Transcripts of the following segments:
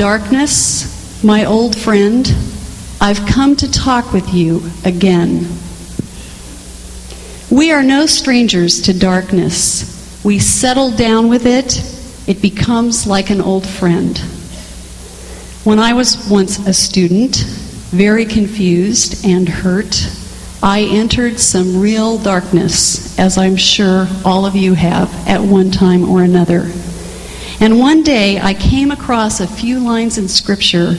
Darkness, my old friend. I've come to talk with you again. We are no strangers to darkness. We settle down with it, it becomes like an old friend. When I was once a student, very confused and hurt, I entered some real darkness, as I'm sure all of you have at one time or another. And one day I came across a few lines in Scripture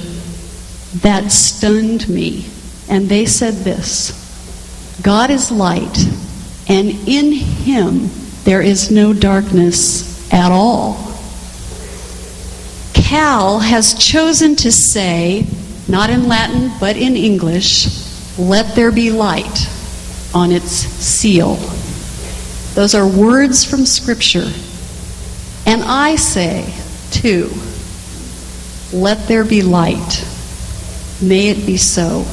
that stunned me. And they said this God is light, and in him there is no darkness at all. Cal has chosen to say, not in Latin but in English, let there be light on its seal. Those are words from Scripture. And I say, too, let there be light. May it be so.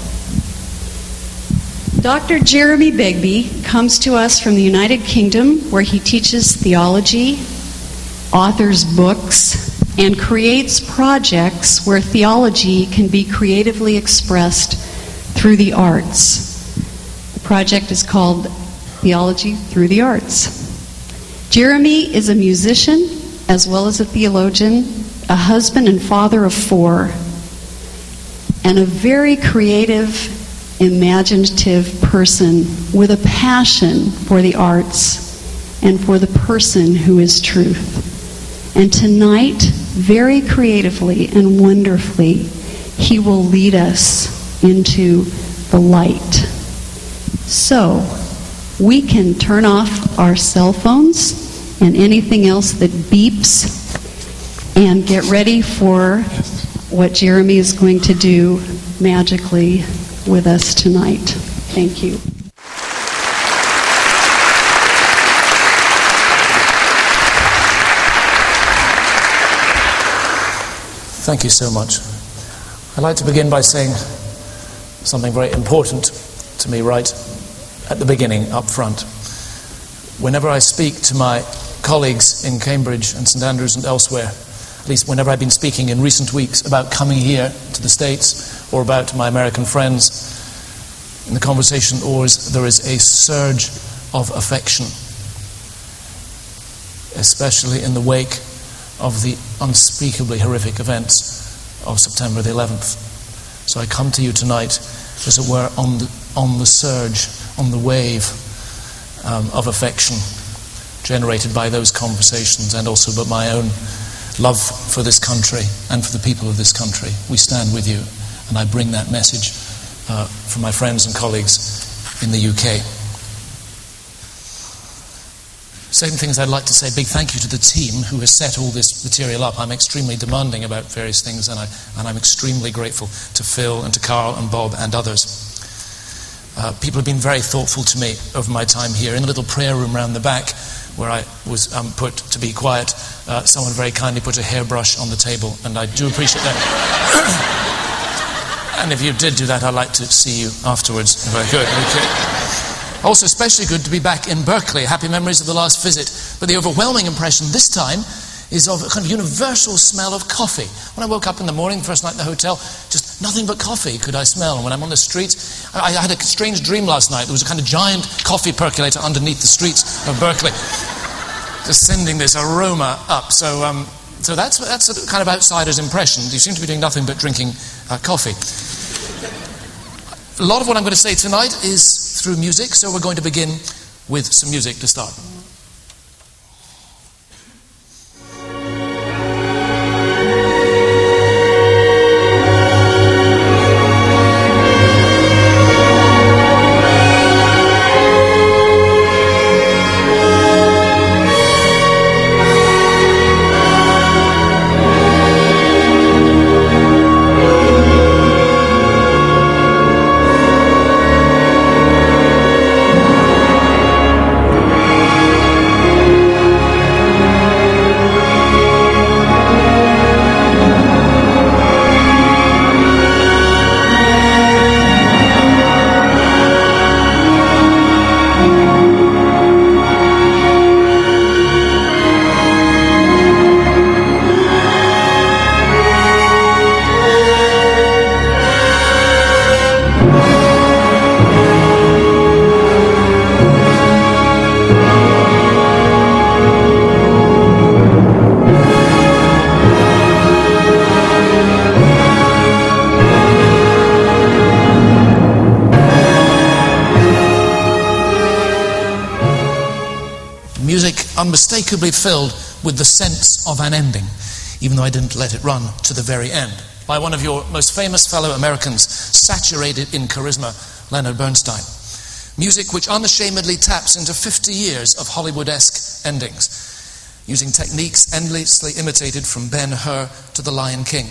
Dr. Jeremy Begbie comes to us from the United Kingdom where he teaches theology, authors books, and creates projects where theology can be creatively expressed through the arts. The project is called Theology Through the Arts. Jeremy is a musician as well as a theologian, a husband and father of four, and a very creative, imaginative person with a passion for the arts and for the person who is truth. And tonight, very creatively and wonderfully, he will lead us into the light. So, we can turn off our cell phones and anything else that beeps and get ready for what Jeremy is going to do magically with us tonight. Thank you. Thank you so much. I'd like to begin by saying something very important to me right at the beginning, up front. Whenever I speak to my colleagues in Cambridge and St Andrews and elsewhere, at least whenever I've been speaking in recent weeks about coming here to the States or about my American friends, in the conversation always there is a surge of affection, especially in the wake of the unspeakably horrific events of September the 11th. So I come to you tonight, as it were, on the, on the surge, on the wave um, of affection generated by those conversations and also by my own love for this country and for the people of this country. We stand with you, and I bring that message uh, from my friends and colleagues in the UK. Second thing is I'd like to say a big thank you to the team who has set all this material up. I'm extremely demanding about various things, and, I, and I'm extremely grateful to Phil and to Carl and Bob and others. Uh, people have been very thoughtful to me over my time here. In the little prayer room round the back, where I was um, put to be quiet, uh, someone very kindly put a hairbrush on the table, and I do appreciate that. and if you did do that, I'd like to see you afterwards, Very good. Okay. Also, especially good to be back in Berkeley. Happy memories of the last visit. But the overwhelming impression this time is of a kind of universal smell of coffee. When I woke up in the morning, first night in the hotel, just nothing but coffee could I smell. And when I'm on the streets, I, I had a strange dream last night. There was a kind of giant coffee percolator underneath the streets of Berkeley, just sending this aroma up. So, um, so that's, that's a kind of outsider's impression. You seem to be doing nothing but drinking uh, coffee. A lot of what I'm going to say tonight is through music, so we're going to begin with some music to start. Unmistakably filled with the sense of an ending, even though I didn't let it run to the very end. By one of your most famous fellow Americans, saturated in charisma, Leonard Bernstein. Music which unashamedly taps into 50 years of Hollywood esque endings, using techniques endlessly imitated from Ben Hur to The Lion King.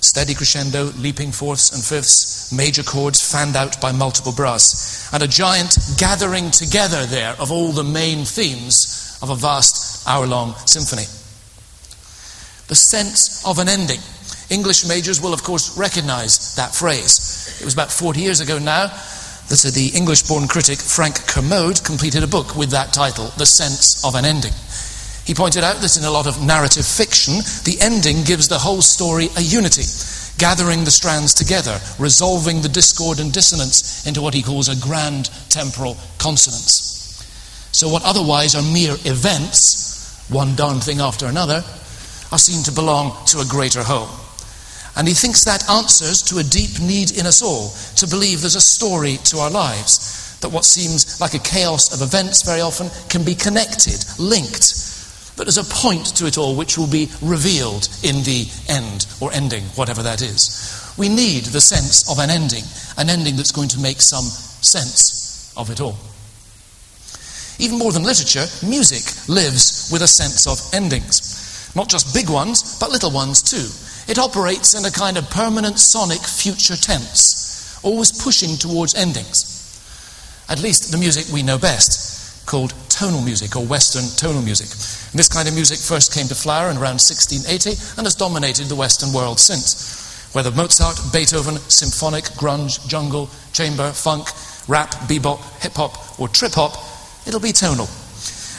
Steady crescendo, leaping fourths and fifths, major chords fanned out by multiple brass, and a giant gathering together there of all the main themes of a vast hour long symphony. The sense of an ending. English majors will, of course, recognize that phrase. It was about 40 years ago now that the English born critic Frank Kermode completed a book with that title, The Sense of an Ending. He pointed out that in a lot of narrative fiction, the ending gives the whole story a unity, gathering the strands together, resolving the discord and dissonance into what he calls a grand temporal consonance. So, what otherwise are mere events, one darn thing after another, are seen to belong to a greater whole. And he thinks that answers to a deep need in us all to believe there's a story to our lives. That what seems like a chaos of events very often can be connected, linked, but there's a point to it all which will be revealed in the end or ending, whatever that is. We need the sense of an ending, an ending that's going to make some sense of it all. Even more than literature, music lives with a sense of endings. Not just big ones, but little ones too. It operates in a kind of permanent sonic future tense, always pushing towards endings. At least the music we know best, called tonal music or Western tonal music. And this kind of music first came to flower in around 1680 and has dominated the Western world since. Whether Mozart, Beethoven, symphonic, grunge, jungle, chamber, funk, rap, bebop, hip hop, or trip hop, it'll be tonal.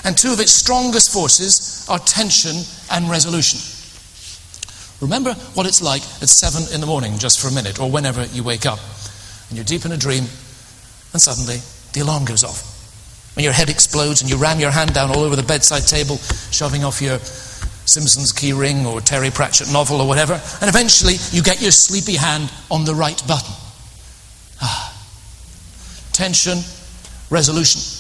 And two of its strongest forces are tension and resolution. Remember what it's like at seven in the morning, just for a minute, or whenever you wake up, and you're deep in a dream, and suddenly the alarm goes off And your head explodes and you ram your hand down all over the bedside table, shoving off your Simpsons key ring or Terry Pratchett novel or whatever, and eventually you get your sleepy hand on the right button. Ah. Tension, resolution.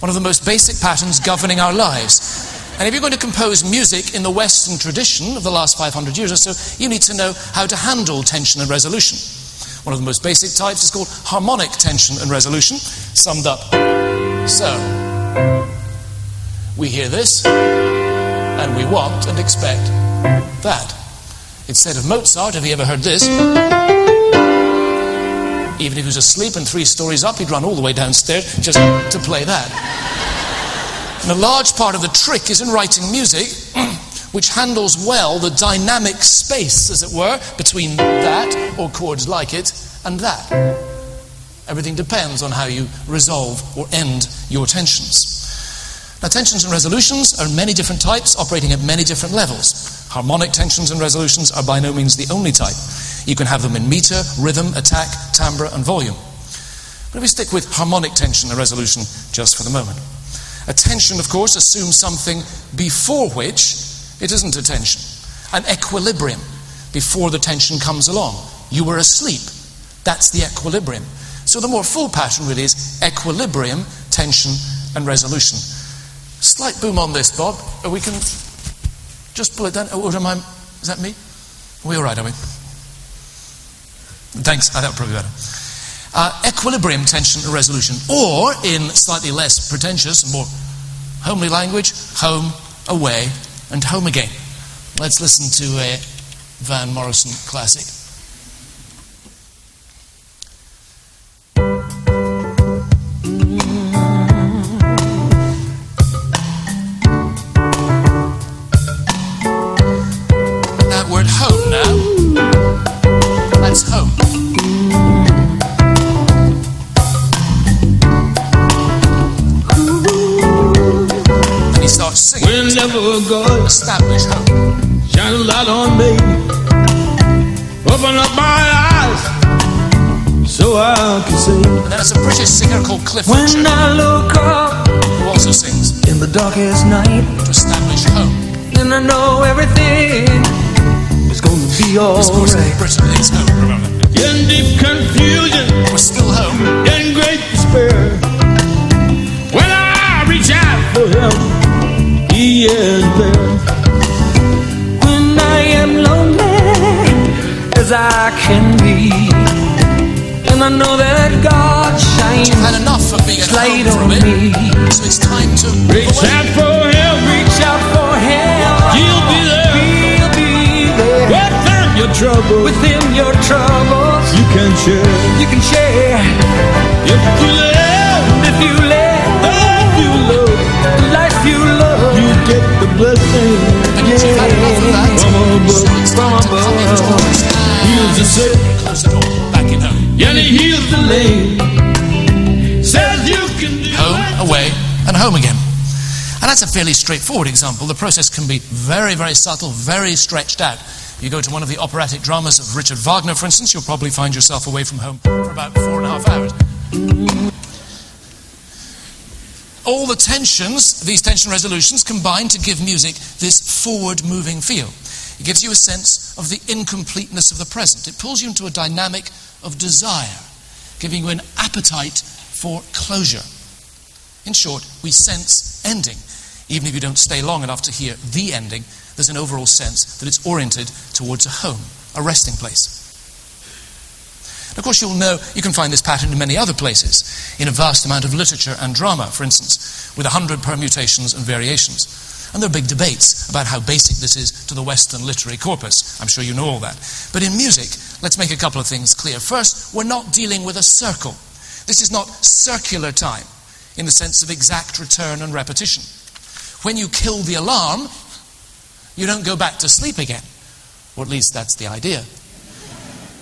One of the most basic patterns governing our lives. And if you're going to compose music in the Western tradition of the last 500 years or so, you need to know how to handle tension and resolution. One of the most basic types is called harmonic tension and resolution, summed up so. We hear this, and we want and expect that. Instead of Mozart, have you ever heard this? Even if he was asleep and three stories up, he'd run all the way downstairs just to play that. And a large part of the trick is in writing music which handles well the dynamic space, as it were, between that, or chords like it, and that. Everything depends on how you resolve or end your tensions. Now, tensions and resolutions are many different types, operating at many different levels. Harmonic tensions and resolutions are by no means the only type. You can have them in meter, rhythm, attack, timbre, and volume. But if we stick with harmonic tension and resolution just for the moment. A tension, of course, assumes something before which it isn't a tension, an equilibrium before the tension comes along. You were asleep. That's the equilibrium. So the more full pattern really is equilibrium, tension, and resolution. Slight boom on this, Bob. We can just pull it down. Or am I, is that me? Are we all right, are we? Thanks. I thought probably better. Uh, equilibrium, tension, and resolution. Or, in slightly less pretentious more homely language, home, away, and home again. Let's listen to a Van Morrison classic. Establish hope. Shine a light on me. Open up my eyes so I can see. And then there's a British singer called Cliff When Richard, I look up who also sings in the darkest night, to establish hope. then I know everything is going to be Of course, in alright. Britain is remember. In deep confusion, We're still home. in great despair, He is there. When I am lonely as I can be, and I know that God shines You've had enough of being light home for a on me. so it's time to Reach away. out for help, reach out for help. He'll be there. He'll be there. Within your troubles, within your troubles, you can share. You can share. The sick, close the door back in home. he heals the lame. Says you can do home, away, and home again. And that's a fairly straightforward example. The process can be very, very subtle, very stretched out. You go to one of the operatic dramas of Richard Wagner, for instance, you'll probably find yourself away from home for about four and a half hours. All the tensions, these tension resolutions, combine to give music this forward moving feel. It gives you a sense of the incompleteness of the present. It pulls you into a dynamic of desire, giving you an appetite for closure. In short, we sense ending. Even if you don't stay long enough to hear the ending, there's an overall sense that it's oriented towards a home, a resting place. Of course, you'll know you can find this pattern in many other places, in a vast amount of literature and drama, for instance, with a hundred permutations and variations. And there are big debates about how basic this is to the Western literary corpus. I'm sure you know all that. But in music, let's make a couple of things clear. First, we're not dealing with a circle. This is not circular time in the sense of exact return and repetition. When you kill the alarm, you don't go back to sleep again. Or at least that's the idea.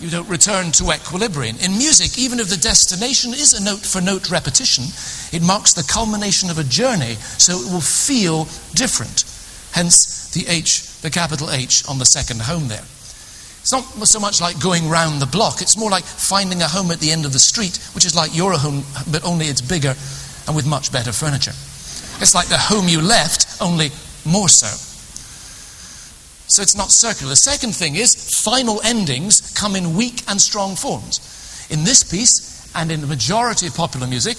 You don't return to equilibrium. In music, even if the destination is a note for note repetition, it marks the culmination of a journey, so it will feel different. Hence the H, the capital H on the second home there. It's not so much like going round the block, it's more like finding a home at the end of the street, which is like your home, but only it's bigger and with much better furniture. It's like the home you left, only more so. So it's not circular. The second thing is final endings come in weak and strong forms. In this piece, and in the majority of popular music,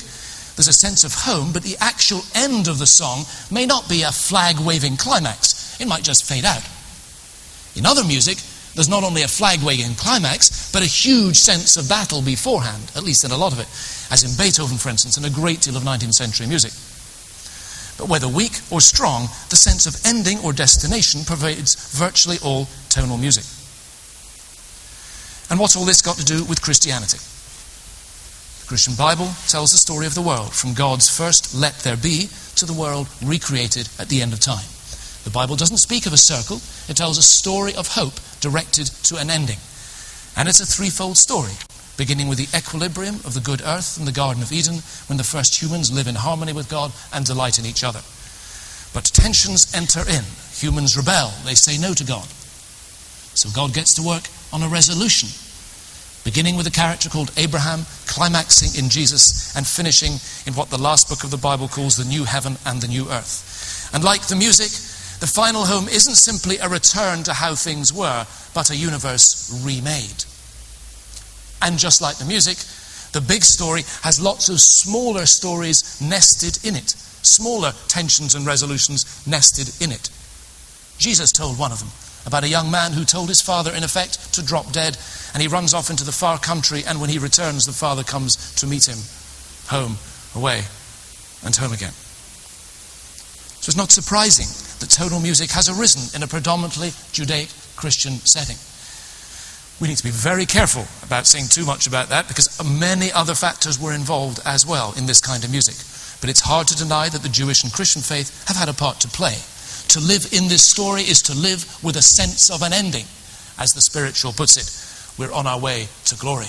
there's a sense of home, but the actual end of the song may not be a flag waving climax. It might just fade out. In other music, there's not only a flag waving climax, but a huge sense of battle beforehand, at least in a lot of it, as in Beethoven, for instance, and a great deal of 19th century music. But whether weak or strong, the sense of ending or destination pervades virtually all tonal music. And what's all this got to do with Christianity? The Christian Bible tells the story of the world, from God's first let there be to the world recreated at the end of time. The Bible doesn't speak of a circle, it tells a story of hope directed to an ending. And it's a threefold story, beginning with the equilibrium of the good earth in the Garden of Eden, when the first humans live in harmony with God and delight in each other. But tensions enter in. Humans rebel, they say no to God. So God gets to work on a resolution, beginning with a character called Abraham, climaxing in Jesus, and finishing in what the last book of the Bible calls the new heaven and the new earth. And like the music, the final home isn't simply a return to how things were, but a universe remade. And just like the music, the big story has lots of smaller stories nested in it, smaller tensions and resolutions nested in it. Jesus told one of them about a young man who told his father, in effect, to drop dead, and he runs off into the far country, and when he returns, the father comes to meet him, home, away, and home again. So it's not surprising that tonal music has arisen in a predominantly Judaic Christian setting. We need to be very careful about saying too much about that because many other factors were involved as well in this kind of music. But it's hard to deny that the Jewish and Christian faith have had a part to play. To live in this story is to live with a sense of an ending. As the spiritual puts it, we're on our way to glory.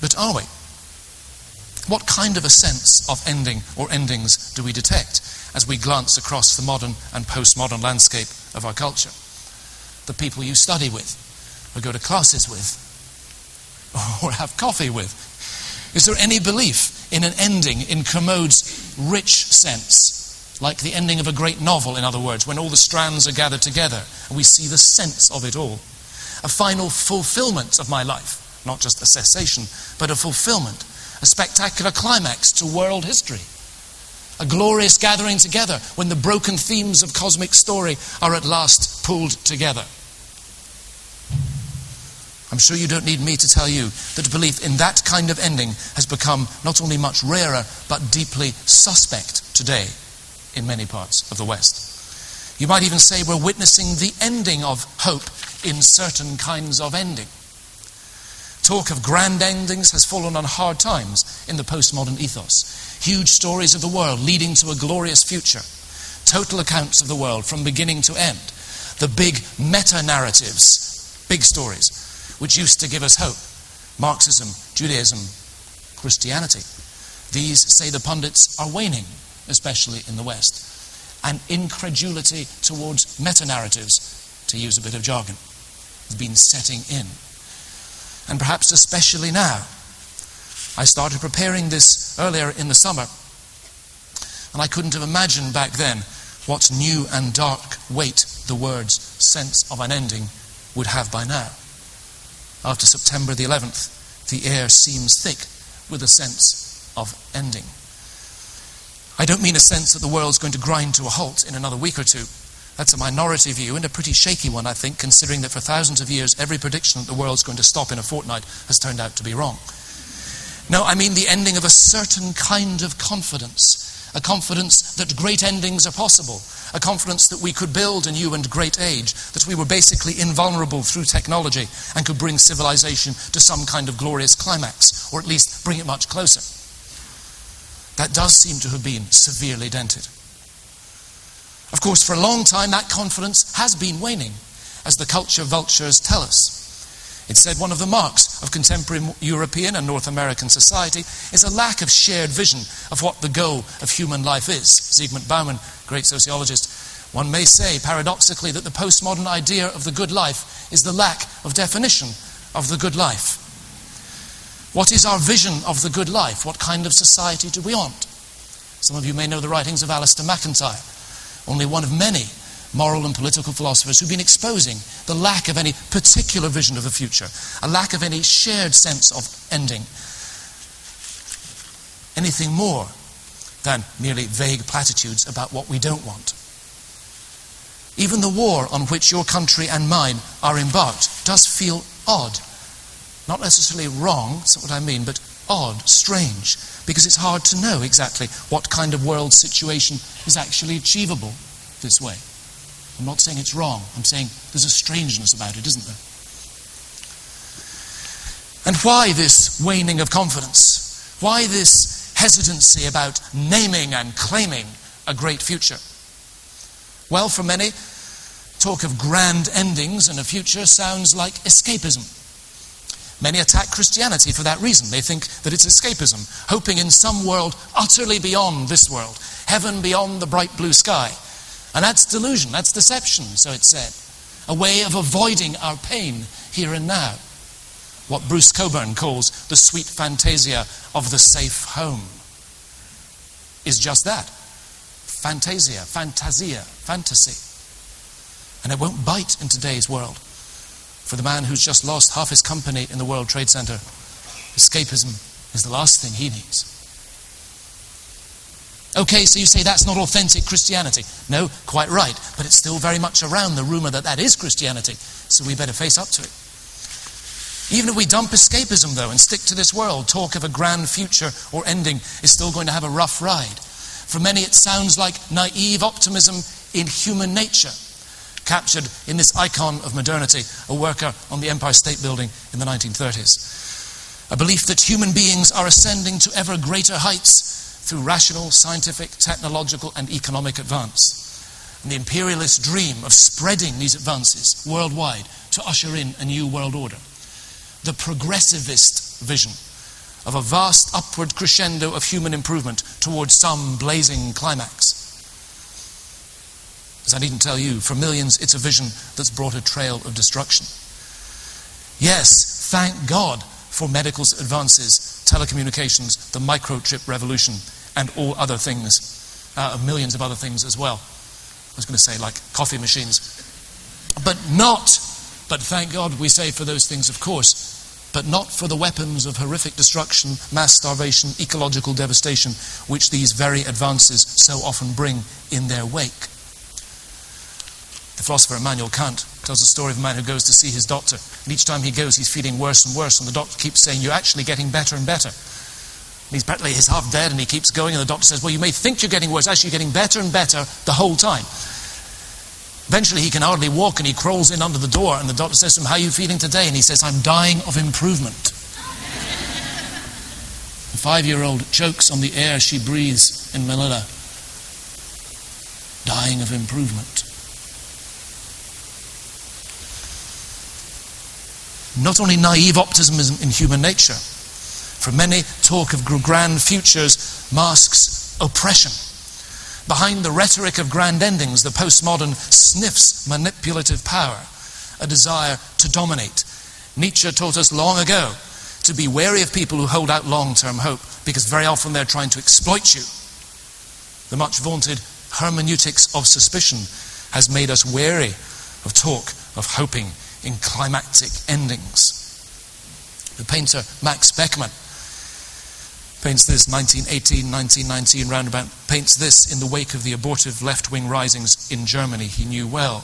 But are we? What kind of a sense of ending or endings do we detect as we glance across the modern and postmodern landscape of our culture? The people you study with, or go to classes with, or have coffee with. Is there any belief in an ending in Kermode's rich sense, like the ending of a great novel, in other words, when all the strands are gathered together and we see the sense of it all? A final fulfillment of my life, not just a cessation, but a fulfillment, a spectacular climax to world history. a glorious gathering together when the broken themes of cosmic story are at last pulled together. I'm sure you don't need me to tell you that belief in that kind of ending has become not only much rarer, but deeply suspect today in many parts of the West. You might even say we're witnessing the ending of hope in certain kinds of ending. Talk of grand endings has fallen on hard times in the postmodern ethos. Huge stories of the world leading to a glorious future. Total accounts of the world from beginning to end. The big meta narratives, big stories, which used to give us hope. Marxism, Judaism, Christianity. These, say the pundits, are waning, especially in the West. And incredulity towards meta narratives, to use a bit of jargon, has been setting in and perhaps especially now. I started preparing this earlier in the summer, and I couldn't have imagined back then what new and dark weight the words sense of an ending would have by now. After September the 11th, the air seems thick with a sense of ending. I don't mean a sense that the world's going to grind to a halt in another week or two. That's a minority view and a pretty shaky one, I think, considering that for thousands of years every prediction that the world's going to stop in a fortnight has turned out to be wrong. No, I mean the ending of a certain kind of confidence. A confidence that great endings are possible. A confidence that we could build a new and great age. That we were basically invulnerable through technology and could bring civilization to some kind of glorious climax, or at least bring it much closer. That does seem to have been severely dented. Of course, for a long time, that confidence has been waning, as the culture vultures tell us. It said one of the marks of contemporary European and North American society is a lack of shared vision of what the goal of human life is. Zygmunt Bauman, great sociologist, one may say paradoxically that the postmodern idea of the good life is the lack of definition of the good life. What is our vision of the good life? What kind of society do we want? Some of you may know the writings of Alasdair MacIntyre only one of many moral and political philosophers who've been exposing the lack of any particular vision of the future, a lack of any shared sense of ending. Anything more than merely vague platitudes about what we don't want. Even the war on which your country and mine are embarked does feel odd. Not necessarily wrong, that's what I mean, but odd, strange, because it's hard to know exactly what kind of world situation is actually achievable this way. I'm not saying it's wrong, I'm saying there's a strangeness about it, isn't there? And why this waning of confidence? Why this hesitancy about naming and claiming a great future? Well, for many, talk of grand endings and a future sounds like escapism. Many attack Christianity for that reason. They think that it's escapism, hoping in some world utterly beyond this world, heaven beyond the bright blue sky. And that's delusion, that's deception, so it's said. A way of avoiding our pain here and now. What Bruce Cockburn calls the sweet fantasia of the safe home is just that fantasia, fantasia, fantasy. And it won't bite in today's world for the man who's just lost half his company in the World Trade Center. Escapism is the last thing he needs. Okay, so you say that's not authentic Christianity. No, quite right, but it's still very much around the rumor that that is Christianity, so we better face up to it. Even if we dump escapism, though, and stick to this world, talk of a grand future or ending is still going to have a rough ride. For many, it sounds like naive optimism in human nature captured in this icon of modernity, a worker on the Empire State Building in the 1930s. A belief that human beings are ascending to ever greater heights through rational, scientific, technological, and economic advance. And the imperialist dream of spreading these advances worldwide to usher in a new world order. The progressivist vision of a vast upward crescendo of human improvement towards some blazing climax. As I needn't tell you, for millions, it's a vision that's brought a trail of destruction. Yes, thank God for medical advances, telecommunications, the microchip revolution, and all other things, uh, millions of other things as well. I was going to say, like coffee machines. But not, but thank God we say for those things, of course, but not for the weapons of horrific destruction, mass starvation, ecological devastation, which these very advances so often bring in their wake. The philosopher Immanuel Kant tells the story of a man who goes to see his doctor, and each time he goes, he's feeling worse and worse, and the doctor keeps saying, You're actually getting better and better. And he's practically he's half dead, and he keeps going, and the doctor says, Well, you may think you're getting worse, actually, you're getting better and better the whole time. Eventually, he can hardly walk and he crawls in under the door. And the doctor says to him, How are you feeling today? And he says, I'm dying of improvement. the five year old chokes on the air she breathes in Manila, dying of improvement. Not only naive optimism in human nature, for many, talk of grand futures masks oppression. Behind the rhetoric of grand endings, the postmodern sniffs manipulative power, a desire to dominate. Nietzsche taught us long ago to be wary of people who hold out long term hope because very often they're trying to exploit you. The much vaunted hermeneutics of suspicion has made us wary of talk of hoping in climactic endings. The painter Max Beckmann paints this 1918, 1919 roundabout, paints this in the wake of the abortive left wing risings in Germany he knew well.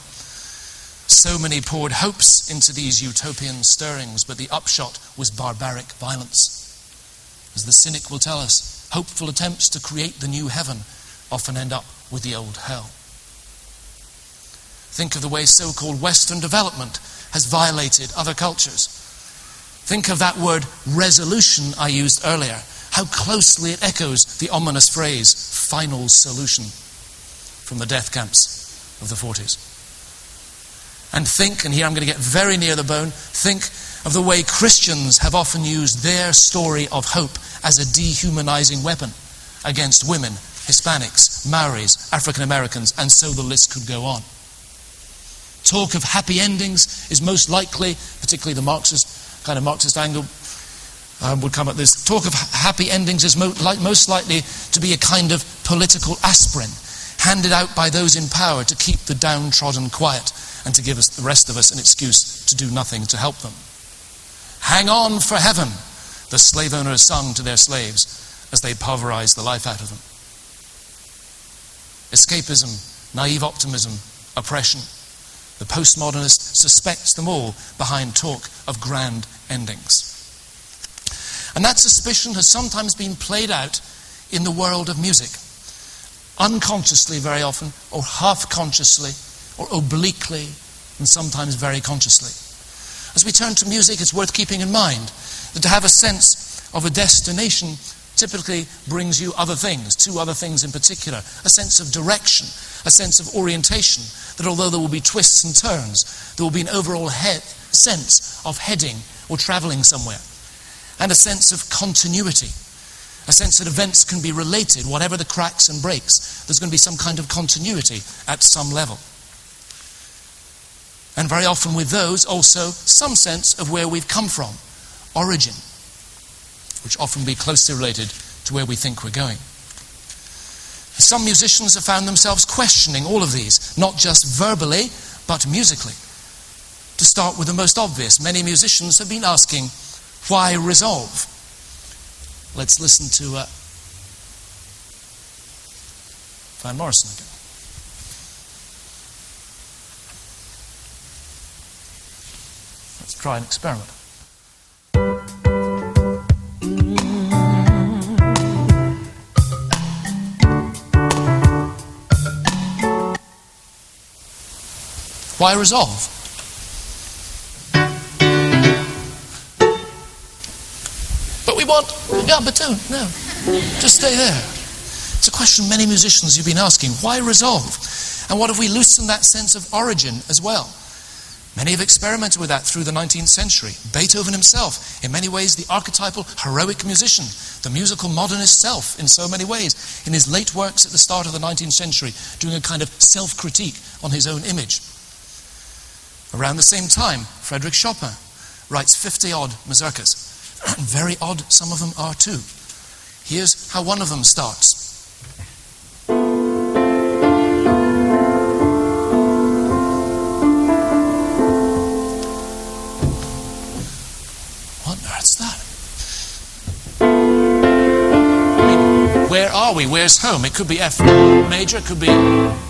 So many poured hopes into these utopian stirrings, but the upshot was barbaric violence. As the cynic will tell us, hopeful attempts to create the new heaven often end up with the old hell. Think of the way so called Western development has violated other cultures. Think of that word resolution I used earlier how closely it echoes the ominous phrase, final solution, from the death camps of the 40s. And think, and here I'm going to get very near the bone, think of the way Christians have often used their story of hope as a dehumanizing weapon against women, Hispanics, Maoris, African Americans, and so the list could go on. Talk of happy endings is most likely, particularly the Marxist kind of Marxist angle, um, would come at this. Talk of happy endings is mo- most likely to be a kind of political aspirin handed out by those in power to keep the downtrodden quiet and to give us, the rest of us, an excuse to do nothing to help them. Hang on for heaven, the slave owners sung to their slaves as they pulverized the life out of them. Escapism, naive optimism, oppression. The postmodernist suspects them all behind talk of grand endings. And that suspicion has sometimes been played out in the world of music. Unconsciously, very often, or half consciously, or obliquely, and sometimes very consciously. As we turn to music, it's worth keeping in mind that to have a sense of a destination typically brings you other things, two other things in particular a sense of direction, a sense of orientation, that although there will be twists and turns, there will be an overall he- sense of heading or traveling somewhere and a sense of continuity. A sense that events can be related, whatever the cracks and breaks. There's going to be some kind of continuity at some level. And very often with those, also some sense of where we've come from, origin, which often be closely related to where we think we're going. Some musicians have found themselves questioning all of these, not just verbally, but musically. To start with the most obvious, many musicians have been asking, why resolve? Let's listen to uh, Van Morrison again. Let's try an experiment. Why resolve? Want a batoon. No. Just stay there. It's a question many musicians you've been asking. Why resolve? And what if we loosen that sense of origin as well? Many have experimented with that through the 19th century. Beethoven himself, in many ways, the archetypal heroic musician, the musical modernist self, in so many ways, in his late works at the start of the 19th century, doing a kind of self critique on his own image. Around the same time, Frederick Chopin writes 50 odd mazurkas very odd, some of them are too. Here's how one of them starts. What on earth's that? I mean, where are we? Where's home? It could be F major, it could be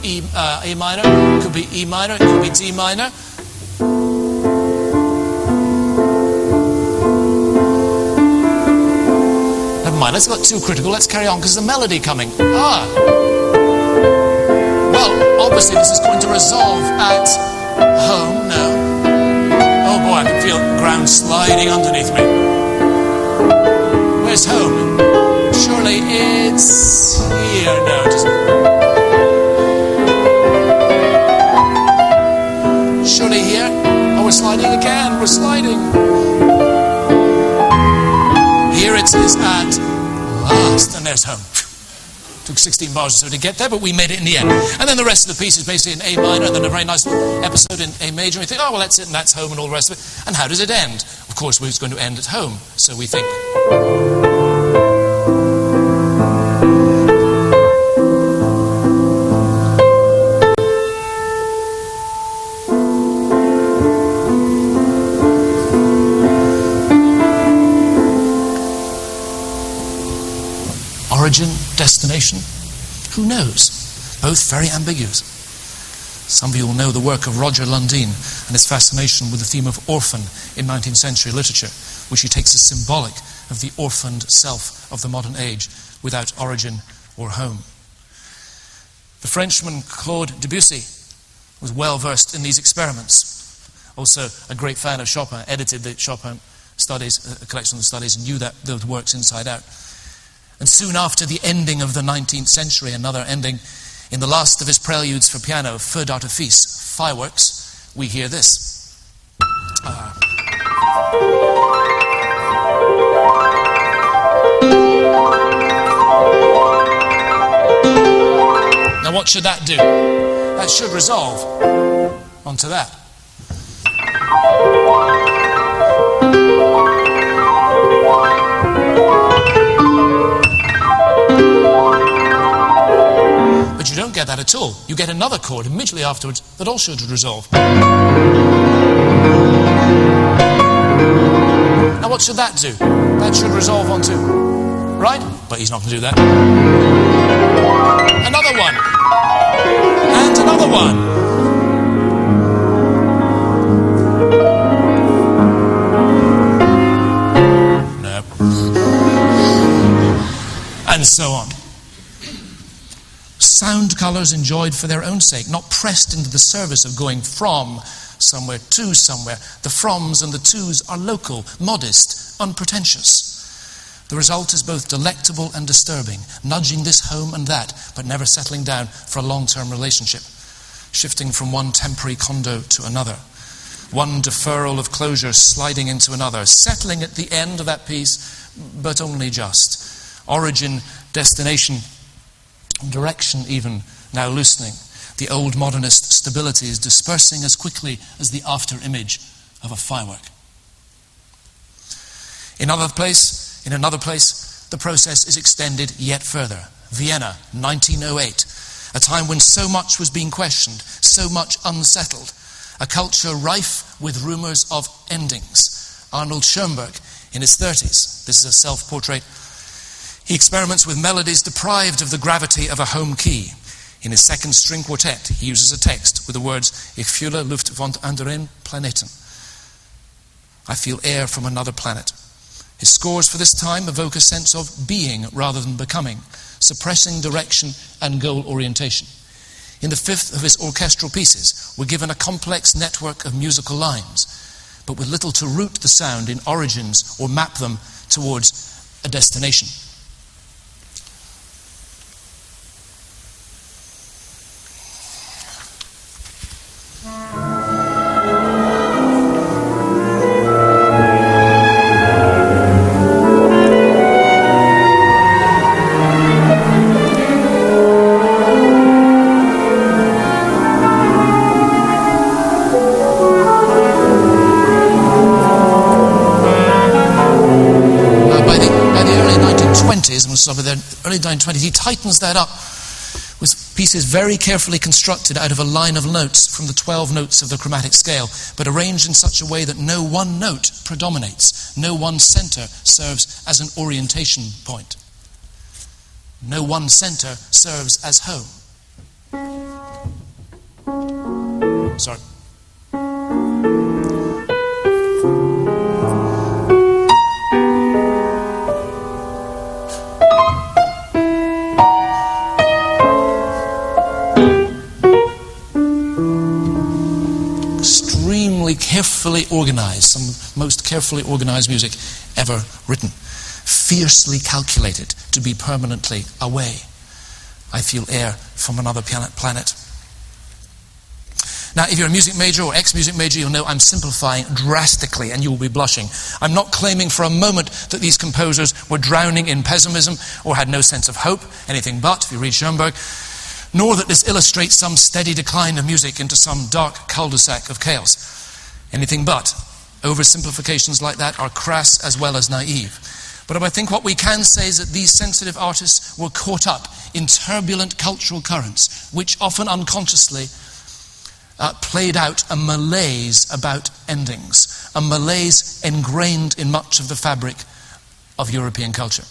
E, uh, a minor, it could be E minor, it could be D minor. Let's not too critical. Let's carry on because the melody coming. Ah. Well, obviously, this is going to resolve at home. No. Oh boy, I can feel ground sliding underneath me. Where's home? Surely it's here. No, it isn't. Surely here. Oh, we're sliding again. We're sliding. Here it is and there's home. Took 16 bars or so to get there, but we made it in the end. And then the rest of the piece is basically in A minor, and then a very nice episode in A major. And we think, oh, well, that's it, and that's home, and all the rest of it. And how does it end? Of course, we're going to end at home. So we think. Who knows? Both very ambiguous. Some of you will know the work of Roger Lundin and his fascination with the theme of orphan in 19th century literature, which he takes as symbolic of the orphaned self of the modern age without origin or home. The Frenchman Claude Debussy was well versed in these experiments. Also, a great fan of Chopin, edited the Chopin studies, a collection of studies, and knew that those works inside out. And soon after the ending of the 19th century, another ending, in the last of his preludes for piano, Feu d'artifice, fireworks, we hear this. Uh, now, what should that do? That should resolve onto that. Get that at all. You get another chord immediately afterwards that also should resolve. Now, what should that do? That should resolve onto. Right? But he's not going to do that. Another one. And another one. And so on. Sound colours enjoyed for their own sake, not pressed into the service of going from somewhere to somewhere. The froms and the tos are local, modest, unpretentious. The result is both delectable and disturbing, nudging this home and that, but never settling down for a long term relationship, shifting from one temporary condo to another, one deferral of closure sliding into another, settling at the end of that piece, but only just. Origin, destination, direction, even now loosening. The old modernist stability is dispersing as quickly as the after image of a firework. In another place, in another place, the process is extended yet further. Vienna, 1908, a time when so much was being questioned, so much unsettled, a culture rife with rumors of endings. Arnold Schoenberg, in his 30s, this is a self portrait, he experiments with melodies deprived of the gravity of a home key. In his second string quartet, he uses a text with the words, Ich fühle Luft von anderen Planeten. I feel air from another planet. His scores for this time evoke a sense of being rather than becoming, suppressing direction and goal orientation. In the fifth of his orchestral pieces, we're given a complex network of musical lines, but with little to root the sound in origins or map them towards a destination. 2920, he tightens that up with pieces very carefully constructed out of a line of notes from the 12 notes of the chromatic scale, but arranged in such a way that no one note predominates, no one center serves as an orientation point, no one center serves as home. Sorry. Carefully organized, some most carefully organized music ever written. Fiercely calculated to be permanently away. I feel air from another planet. Now, if you're a music major or ex music major, you'll know I'm simplifying drastically and you'll be blushing. I'm not claiming for a moment that these composers were drowning in pessimism or had no sense of hope, anything but, if you read Schoenberg, nor that this illustrates some steady decline of music into some dark cul de sac of chaos. Anything but. Oversimplifications like that are crass as well as naive. But I think what we can say is that these sensitive artists were caught up in turbulent cultural currents, which often unconsciously uh, played out a malaise about endings, a malaise ingrained in much of the fabric of European culture.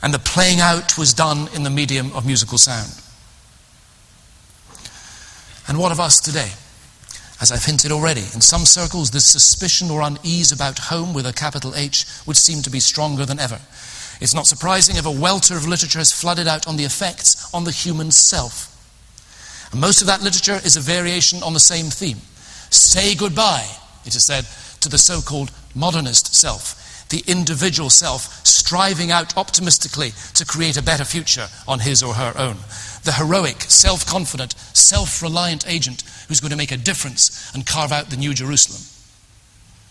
And the playing out was done in the medium of musical sound. And what of us today? As I've hinted already, in some circles, this suspicion or unease about home with a capital H would seem to be stronger than ever. It's not surprising if a welter of literature has flooded out on the effects on the human self and most of that literature is a variation on the same theme. Say goodbye, it is said, to the so called modernist self, the individual self striving out optimistically to create a better future on his or her own. The heroic, self confident, self reliant agent who's going to make a difference and carve out the New Jerusalem.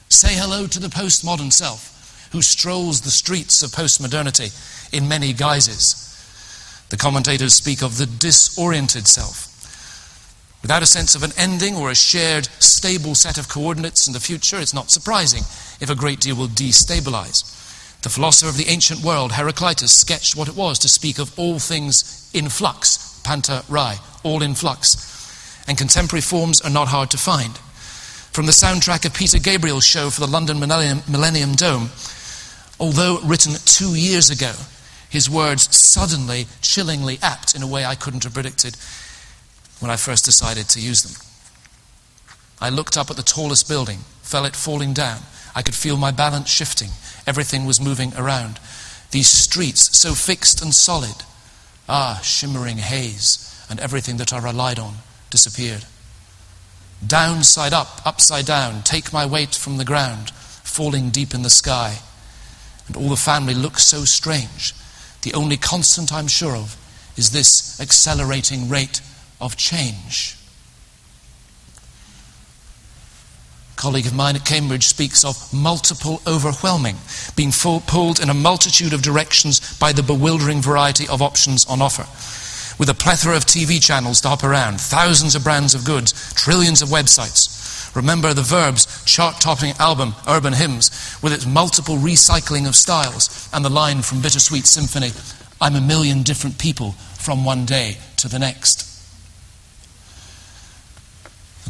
Say hello to the postmodern self who strolls the streets of postmodernity in many guises. The commentators speak of the disoriented self Without a sense of an ending or a shared, stable set of coordinates in the future, it's not surprising if a great deal will destabilize. The philosopher of the ancient world, Heraclitus, sketched what it was to speak of all things in flux, panta rhei, all in flux. And contemporary forms are not hard to find. From the soundtrack of Peter Gabriel's show for the London Millennium, Millennium Dome, although written two years ago, his words suddenly, chillingly apt in a way I couldn't have predicted when I first decided to use them. I looked up at the tallest building, felt it falling down. I could feel my balance shifting. Everything was moving around. These streets, so fixed and solid, ah, shimmering haze, and everything that I relied on disappeared. Downside up, upside down, take my weight from the ground, falling deep in the sky. And all the family looks so strange. The only constant I'm sure of is this accelerating rate of change. A colleague of mine at Cambridge speaks of multiple overwhelming, being full, pulled in a multitude of directions by the bewildering variety of options on offer. With a plethora of TV channels to hop around, thousands of brands of goods, trillions of websites. Remember the Verve's chart topping album, Urban Hymns, with its multiple recycling of styles, and the line from Bittersweet Symphony I'm a million different people from one day to the next.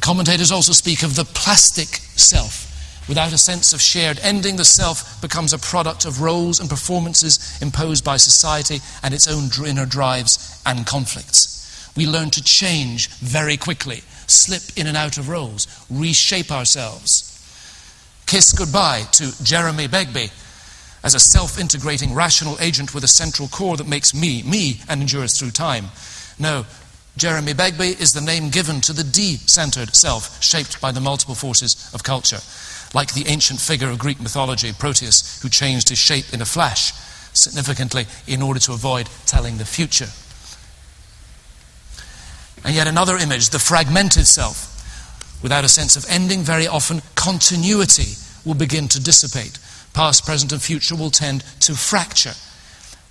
Commentators also speak of the plastic self. Without a sense of shared ending, the self becomes a product of roles and performances imposed by society and its own inner drives and conflicts. We learn to change very quickly, slip in and out of roles, reshape ourselves. Kiss goodbye to Jeremy Begbie as a self integrating rational agent with a central core that makes me, me, and endures through time. No, Jeremy Begbie is the name given to the de centered self shaped by the multiple forces of culture. Like the ancient figure of Greek mythology, Proteus, who changed his shape in a flash, significantly in order to avoid telling the future. And yet another image, the fragmented self. Without a sense of ending, very often continuity will begin to dissipate. Past, present, and future will tend to fracture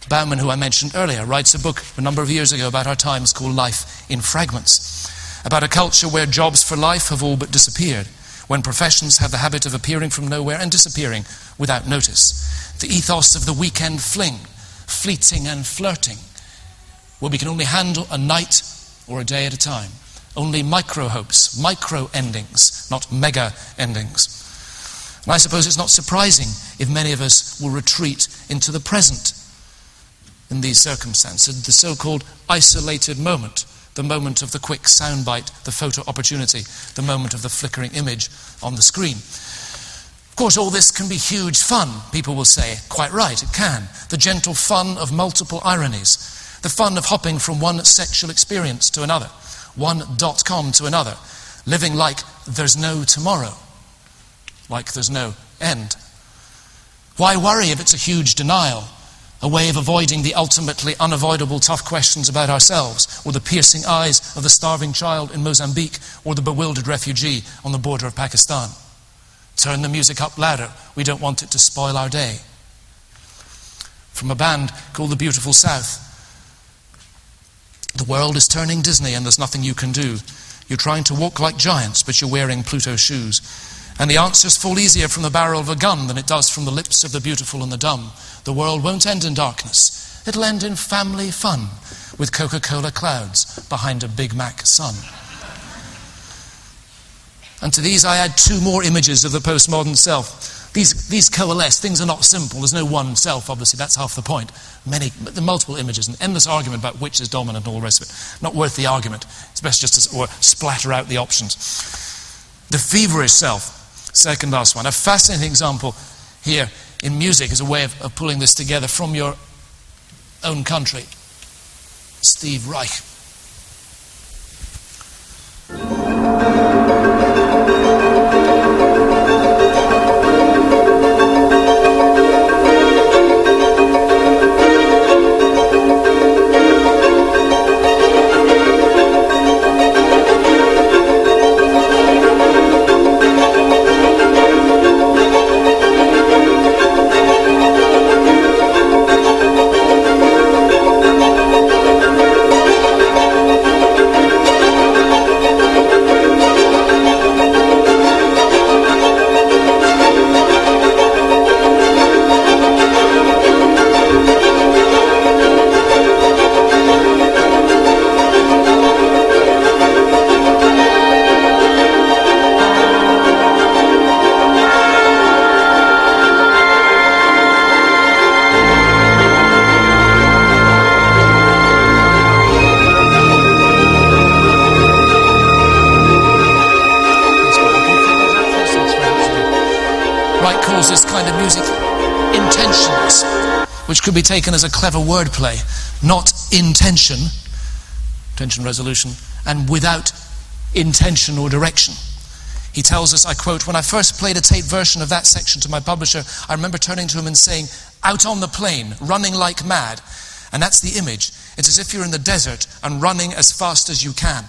Bauman, who I mentioned earlier, writes a book a number of years ago about our times called Life in Fragments, about a culture where jobs for life have all but disappeared, when professions have the habit of appearing from nowhere and disappearing without notice. The ethos of the weekend fling, fleeting and flirting, where we can only handle a night or a day at a time. Only micro hopes, micro endings, not mega endings. And I suppose it's not surprising if many of us will retreat into the present in these circumstances, the so called isolated moment, the moment of the quick soundbite, the photo opportunity, the moment of the flickering image on the screen. Of course, all this can be huge fun, people will say. Quite right, it can. The gentle fun of multiple ironies, the fun of hopping from one sexual experience to another, one dot com to another, living like there's no tomorrow, like there's no end. Why worry if it's a huge denial, a way of avoiding the ultimately unavoidable tough questions about ourselves, or the piercing eyes of the starving child in Mozambique, or the bewildered refugee on the border of Pakistan? Turn the music up louder. We don't want it to spoil our day. From a band called The Beautiful South. The world is turning Disney and there's nothing you can do. You're trying to walk like giants, but you're wearing Pluto shoes. And the answers fall easier from the barrel of a gun than it does from the lips of the beautiful and the dumb. The world won't end in darkness. It'll end in family fun with Coca Cola clouds behind a Big Mac sun. And to these I add two more images of the postmodern self. These, these coalesce. Things are not simple. There's no one self, obviously. That's half the point. Many, the multiple images, an endless argument about which is dominant and all the rest of it. Not worth the argument. It's best just to or splatter out the options. The feverish self, second last one. A fascinating example here in music as a way of, of pulling this together from your own country. Steve Reich. Could be taken as a clever wordplay, not intention, tension resolution, and without intention or direction. He tells us, I quote, When I first played a tape version of that section to my publisher, I remember turning to him and saying, Out on the plain, running like mad. And that's the image. It's as if you're in the desert and running as fast as you can,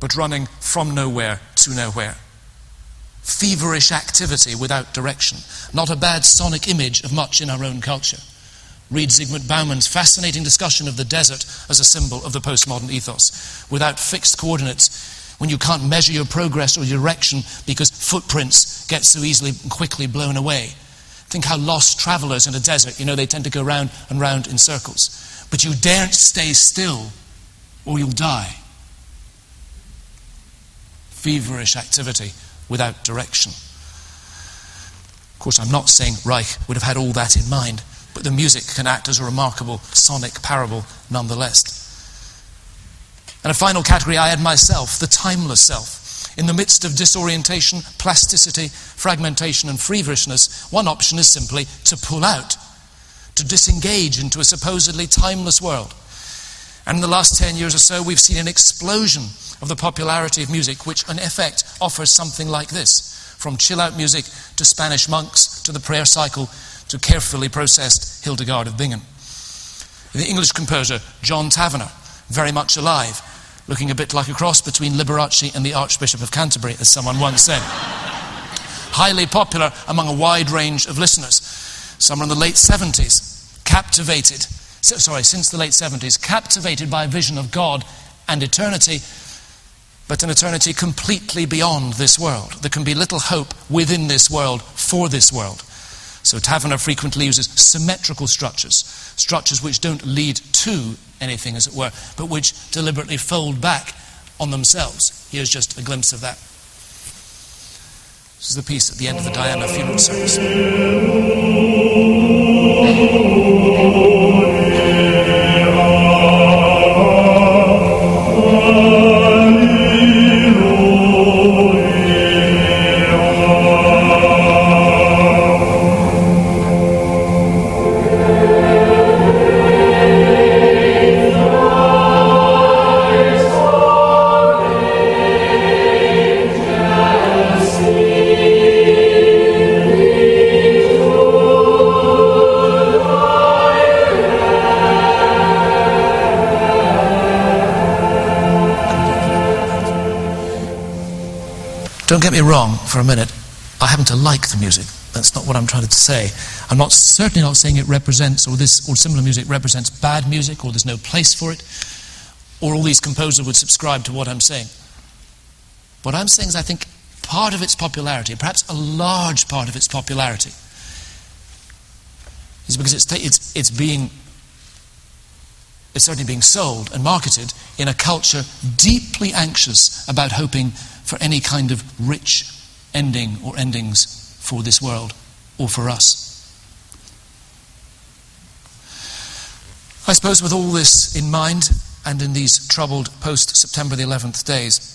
but running from nowhere to nowhere feverish activity without direction. Not a bad sonic image of much in our own culture. Read Zygmunt Bauman's fascinating discussion of the desert as a symbol of the postmodern ethos. Without fixed coordinates, when you can't measure your progress or direction because footprints get so easily and quickly blown away. Think how lost travelers in a desert, you know, they tend to go round and round in circles. But you daren't stay still or you'll die. Feverish activity without direction. Of course, I'm not saying Reich would have had all that in mind, but the music can act as a remarkable sonic parable nonetheless. And a final category I add myself, the timeless self. In the midst of disorientation, plasticity, fragmentation, and feverishness, one option is simply to pull out, to disengage into a supposedly timeless world. And in the last 10 years or so, we've seen an explosion of the popularity of music, which in effect offers something like this from chill out music to Spanish monks to the prayer cycle to carefully processed Hildegard of Bingen. The English composer John Tavener, very much alive, looking a bit like a cross between Liberace and the Archbishop of Canterbury, as someone once said. Highly popular among a wide range of listeners. Some are in the late 70s, captivated, sorry, since the late 70s, captivated by a vision of God and eternity but an eternity completely beyond this world. There can be little hope within this world for this world. So Tavener frequently uses symmetrical structures, structures which don't lead to anything, as it were, but which deliberately fold back on themselves. Here's just a glimpse of that. This is the piece at the end of the Diana funeral service. For a minute. I happen to like the music. That's not what I'm trying to say. I'm not certainly not saying it represents, or this or similar music represents bad music, or there's no place for it, or all these composers would subscribe to what I'm saying. What I'm saying is, I think part of its popularity, perhaps a large part of its popularity, is because it's, it's, it's being it's certainly being sold and marketed in a culture deeply anxious about hoping for any kind of rich ending or endings for this world or for us. I suppose, with all this in mind and in these troubled post September the 11th days,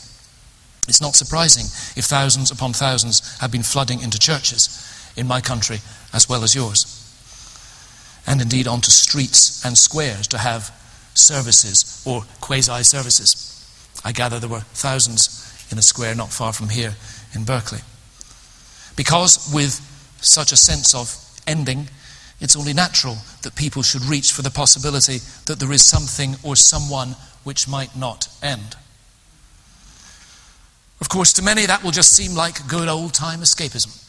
it's not surprising if thousands upon thousands have been flooding into churches in my country as well as yours, and indeed onto streets and squares to have services or quasi services. I gather there were thousands in a square not far from here in Berkeley. Because with such a sense of ending, it's only natural that people should reach for the possibility that there is something or someone which might not end. Of course, to many that will just seem like good old time escapism,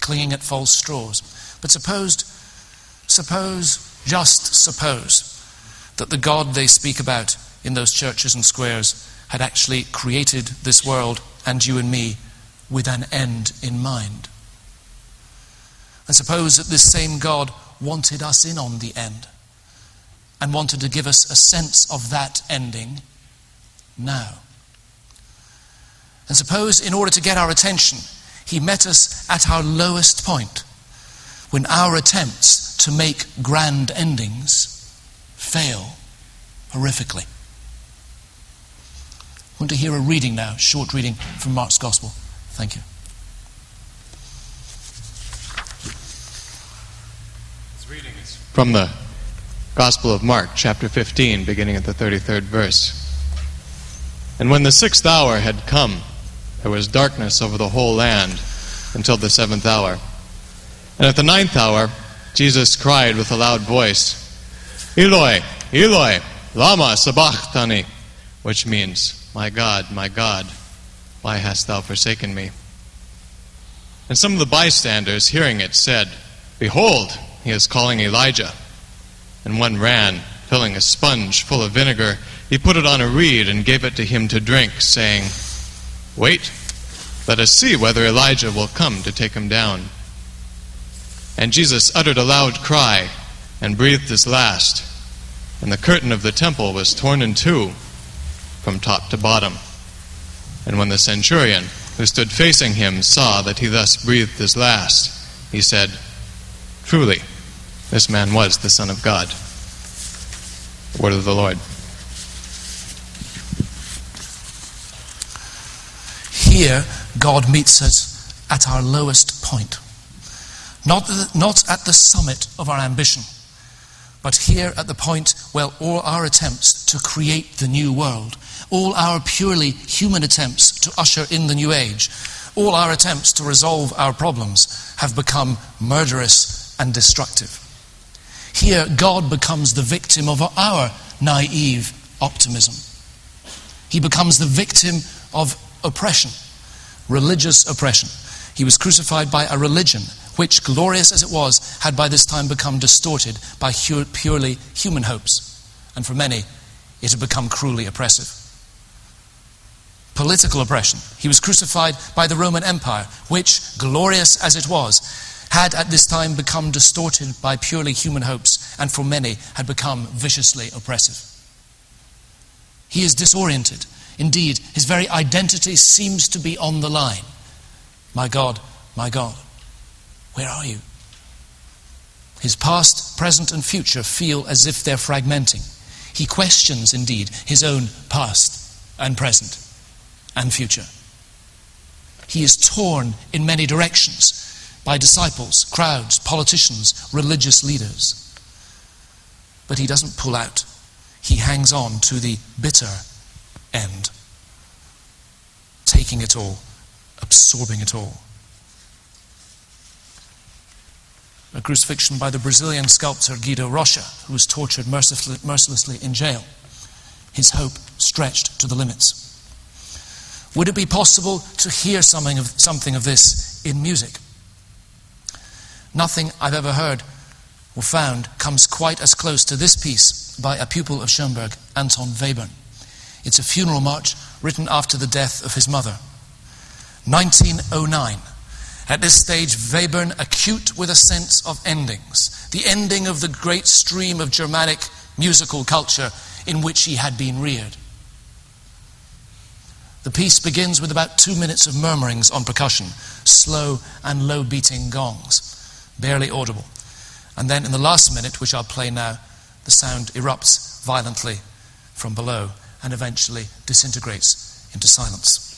clinging at false straws. But suppose, suppose, just suppose, that the God they speak about in those churches and squares had actually created this world and you and me with an end in mind. And suppose that this same God wanted us in on the end and wanted to give us a sense of that ending now. And suppose, in order to get our attention, he met us at our lowest point when our attempts to make grand endings fail horrifically. I want to hear a reading now, short reading from Mark's Gospel. Thank you. This reading is from the Gospel of Mark, chapter 15, beginning at the 33rd verse. And when the sixth hour had come, there was darkness over the whole land until the seventh hour. And at the ninth hour, Jesus cried with a loud voice, Eloi, Eloi, lama sabachthani, which means, My God, my God, why hast thou forsaken me? And some of the bystanders, hearing it, said, Behold, he is calling Elijah. And one ran, filling a sponge full of vinegar. He put it on a reed and gave it to him to drink, saying, Wait, let us see whether Elijah will come to take him down. And Jesus uttered a loud cry and breathed his last. And the curtain of the temple was torn in two from top to bottom. And when the centurion, who stood facing him, saw that he thus breathed his last, he said, Truly, this man was the Son of God. word of the Lord. Here, God meets us at our lowest point. Not, not at the summit of our ambition but here at the point where all our attempts to create the new world, all our purely human attempts to usher in the new age, all our attempts to resolve our problems have become murderous and destructive. Here, God becomes the victim of our naive optimism. He becomes the victim of oppression, religious oppression. He was crucified by a religion which, glorious as it was, had by this time become distorted by purely human hopes. And for many, it had become cruelly oppressive. Political oppression. He was crucified by the Roman Empire, which, glorious as it was, had at this time become distorted by purely human hopes, and for many had become viciously oppressive. He is disoriented. Indeed, his very identity seems to be on the line. My God, my God, where are you? His past, present, and future feel as if they're fragmenting. He questions, indeed, his own past and present and future. He is torn in many directions by disciples, crowds, politicians, religious leaders. But he doesn't pull out, he hangs on to the bitter end, taking it all, absorbing it all. a crucifixion by the Brazilian sculptor Guido Rocha, who was tortured mercilessly in jail. His hope stretched to the limits. Would it be possible to hear something of, something of this in music? Nothing I've ever heard or found comes quite as close to this piece by a pupil of Schoenberg, Anton Webern. It's a funeral march written after the death of his mother. 1909. At this stage, Webern, acute with a sense of endings, the ending of the great stream of Germanic musical culture in which he had been reared. The piece begins with about two minutes of murmurings on percussion, slow and low beating gongs, barely audible. And then in the last minute, which I'll play now, the sound erupts violently from below and eventually disintegrates into silence.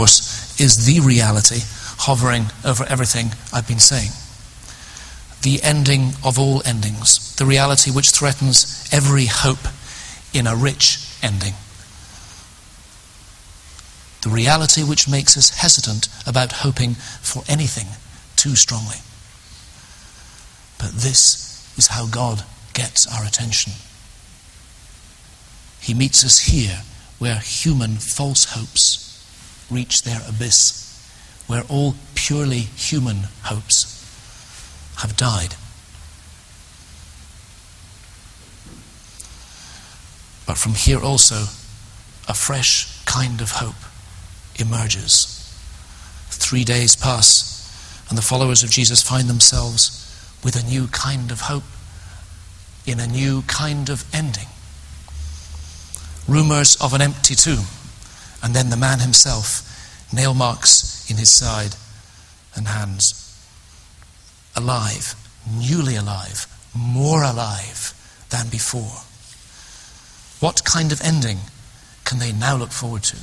Course, is the reality hovering over everything I've been saying. The ending of all endings, the reality which threatens every hope in a rich ending. The reality which makes us hesitant about hoping for anything too strongly. But this is how God gets our attention. He meets us here where human false hopes reach their abyss, where all purely human hopes have died. But from here also, a fresh kind of hope emerges. Three days pass, and the followers of Jesus find themselves with a new kind of hope in a new kind of ending. Rumors of an empty tomb and then the man himself, nail marks in his side and hands. Alive, newly alive, more alive than before. What kind of ending can they now look forward to?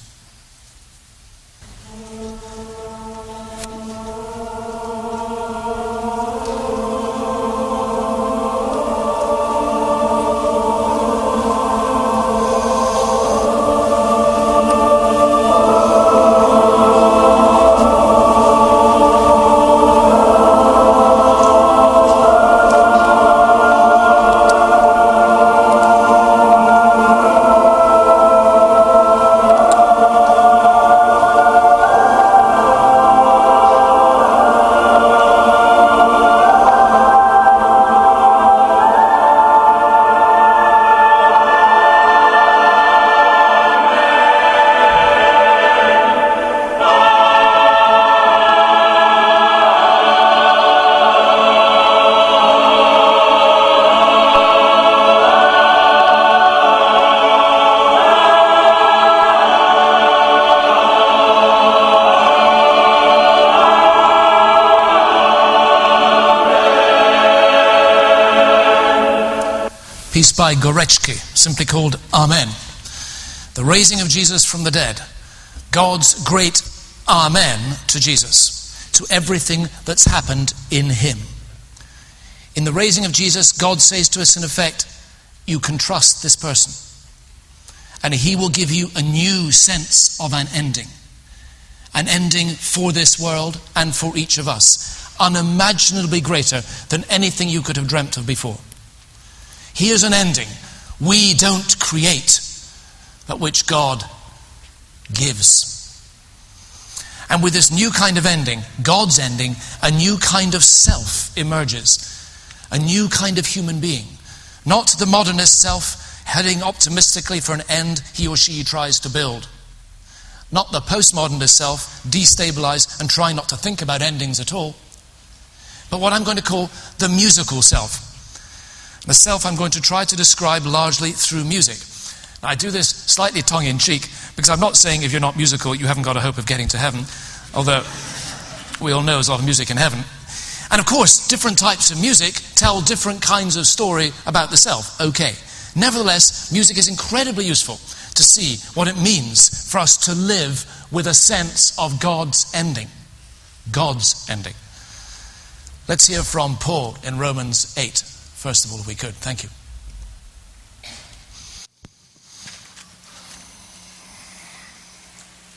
Gorecki, simply called Amen. The raising of Jesus from the dead, God's great Amen to Jesus, to everything that's happened in Him. In the raising of Jesus, God says to us, in effect, you can trust this person. And He will give you a new sense of an ending. An ending for this world and for each of us, unimaginably greater than anything you could have dreamt of before. Here's an ending we don't create, but which God gives. And with this new kind of ending, God's ending, a new kind of self emerges a new kind of human being. Not the modernist self heading optimistically for an end he or she tries to build. Not the postmodernist self, destabilized and trying not to think about endings at all. But what I'm going to call the musical self. The self I'm going to try to describe largely through music. Now, I do this slightly tongue in cheek because I'm not saying if you're not musical, you haven't got a hope of getting to heaven, although we all know there's a lot of music in heaven. And of course, different types of music tell different kinds of story about the self. Okay. Nevertheless, music is incredibly useful to see what it means for us to live with a sense of God's ending. God's ending. Let's hear from Paul in Romans 8, first of all, if we could. Thank you.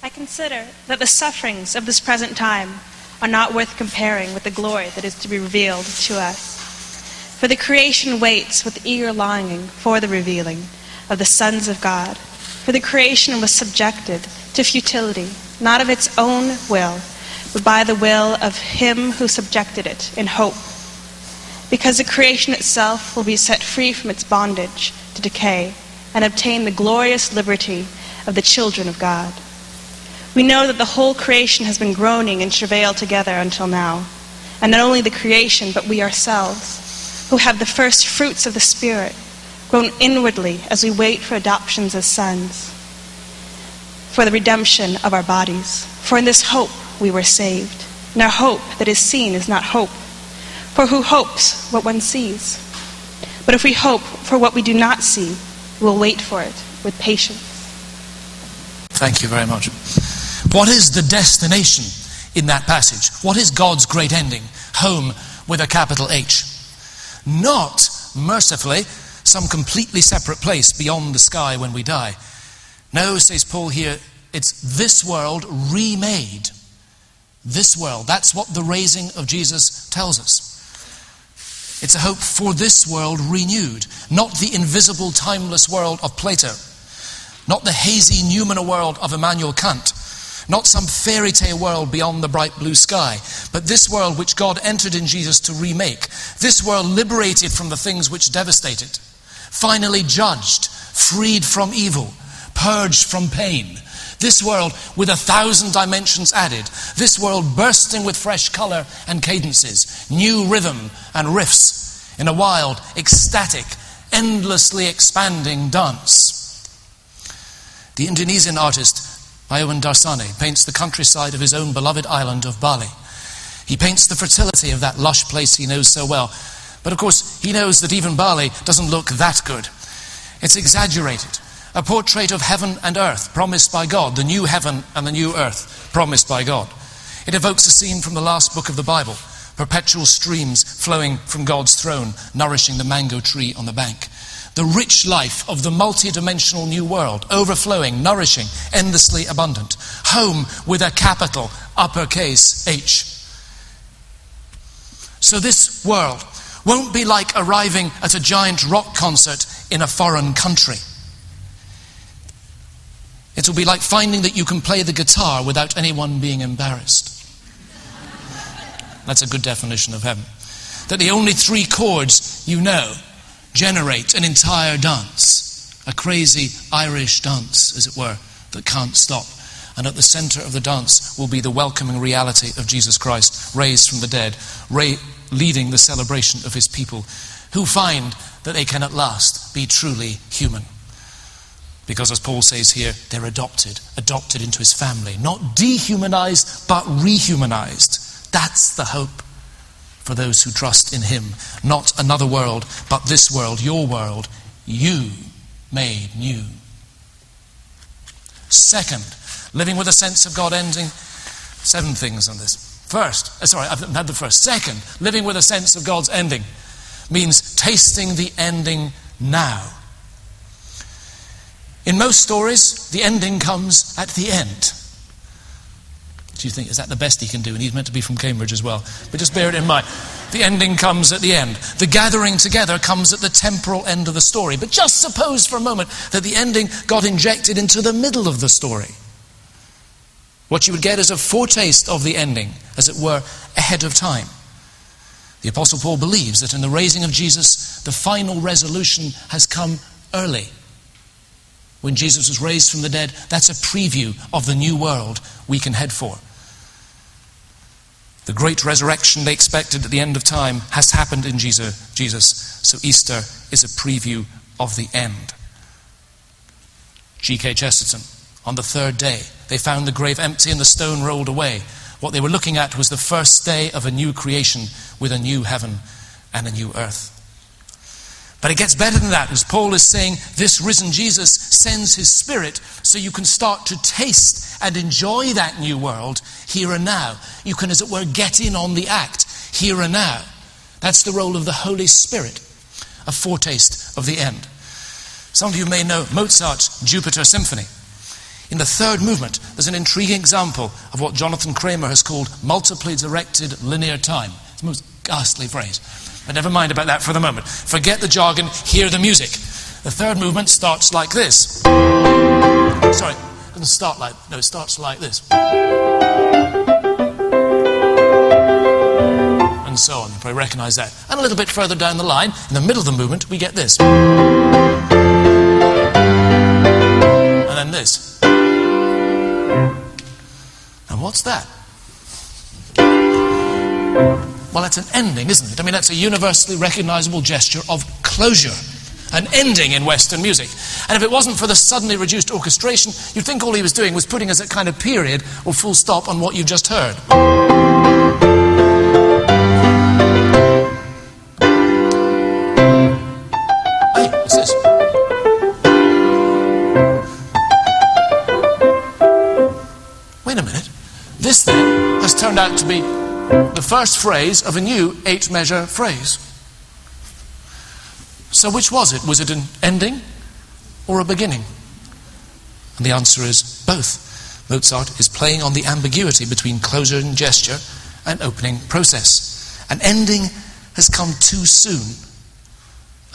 I consider that the sufferings of this present time are not worth comparing with the glory that is to be revealed to us. For the creation waits with eager longing for the revealing of the sons of God. For the creation was subjected to futility, not of its own will, but by the will of him who subjected it in hope. Because the creation itself will be set free from its bondage to decay and obtain the glorious liberty of the children of God. We know that the whole creation has been groaning and travail together until now. And not only the creation, but we ourselves, who have the first fruits of the Spirit, groan inwardly as we wait for adoptions as sons, for the redemption of our bodies. For in this hope we were saved. And our hope that is seen is not hope. For who hopes what one sees? But if we hope for what we do not see, we will wait for it with patience. Thank you very much. What is the destination in that passage? What is God's great ending? Home with a capital H. Not, mercifully, some completely separate place beyond the sky when we die. No, says Paul here, it's this world remade. This world. That's what the raising of Jesus tells us. It's a hope for this world renewed, not the invisible, timeless world of Plato, not the hazy Noumena world of Immanuel Kant, not some fairy tale world beyond the bright blue sky, but this world which God entered in Jesus to remake. This world liberated from the things which devastate it. Finally judged, freed from evil, purged from pain. This world with a thousand dimensions added. This world bursting with fresh color and cadences, new rhythm and riffs in a wild, ecstatic, endlessly expanding dance. The Indonesian artist Iwan Darsane paints the countryside of his own beloved island of Bali. He paints the fertility of that lush place he knows so well. But of course, he knows that even Bali doesn't look that good. It's exaggerated. A portrait of heaven and earth promised by God, the new heaven and the new earth promised by God. It evokes a scene from the last book of the Bible perpetual streams flowing from God's throne, nourishing the mango tree on the bank the rich life of the multi-dimensional new world, overflowing, nourishing, endlessly abundant. Home with a capital uppercase H. So this world won't be like arriving at a giant rock concert in a foreign country. It will be like finding that you can play the guitar without anyone being embarrassed. That's a good definition of heaven. That the only three chords you know generate an entire dance, a crazy Irish dance, as it were, that can't stop. And at the center of the dance will be the welcoming reality of Jesus Christ, raised from the dead, leading the celebration of his people, who find that they can at last be truly human. Because, as Paul says here, they're adopted, adopted into his family, not dehumanized, but rehumanized. That's the hope for those who trust in Him. Not another world, but this world, your world, you made new. Second, Living with a sense of God ending. Seven things on this. First, uh, sorry, I've had the first. Second, living with a sense of God's ending means tasting the ending now. In most stories, the ending comes at the end. Do you think, is that the best he can do? And he's meant to be from Cambridge as well. But just bear it in mind. The ending comes at the end. The gathering together comes at the temporal end of the story. But just suppose for a moment that the ending got injected into the middle of the story. What you would get is a foretaste of the ending, as it were, ahead of time. The Apostle Paul believes that in the raising of Jesus, the final resolution has come early. When Jesus was raised from the dead, that's a preview of the new world we can head for. The great resurrection they expected at the end of time has happened in Jesus, Jesus so Easter is a preview of the end. G.K. Chesterton, on the third day, they found the grave empty and the stone rolled away. What they were looking at was the first day of a new creation with a new heaven and a new earth. But it gets better than that, as Paul is saying, this risen Jesus sends his spirit so you can start to taste and enjoy that new world here and now. You can, as it were, get in on the act here and now. That's the role of the Holy Spirit, a foretaste of the end. Some of you may know Mozart's Jupiter Symphony. In the third movement, there's an intriguing example of what Jonathan Kramer has called multiply directed linear time. It's the most ghastly phrase. But never mind about that for the moment. Forget the jargon, hear the music. The third movement starts like this. Sorry, doesn't start like no, it starts like this. And so on. You probably recognize that. And a little bit further down the line, in the middle of the movement, we get this. And then this. And what's that? Well, that's an ending, isn't it? I mean, that's a universally recognizable gesture of closure, an ending in Western music. And if it wasn't for the suddenly reduced orchestration, you'd think all he was doing was putting us at kind of period or full stop on what you've just heard. Wait a minute. This then has turned out to be the first phrase of a new eight measure phrase. So, which was it? Was it an ending or a beginning? And the answer is both. Mozart is playing on the ambiguity between closure and gesture and opening process. An ending has come too soon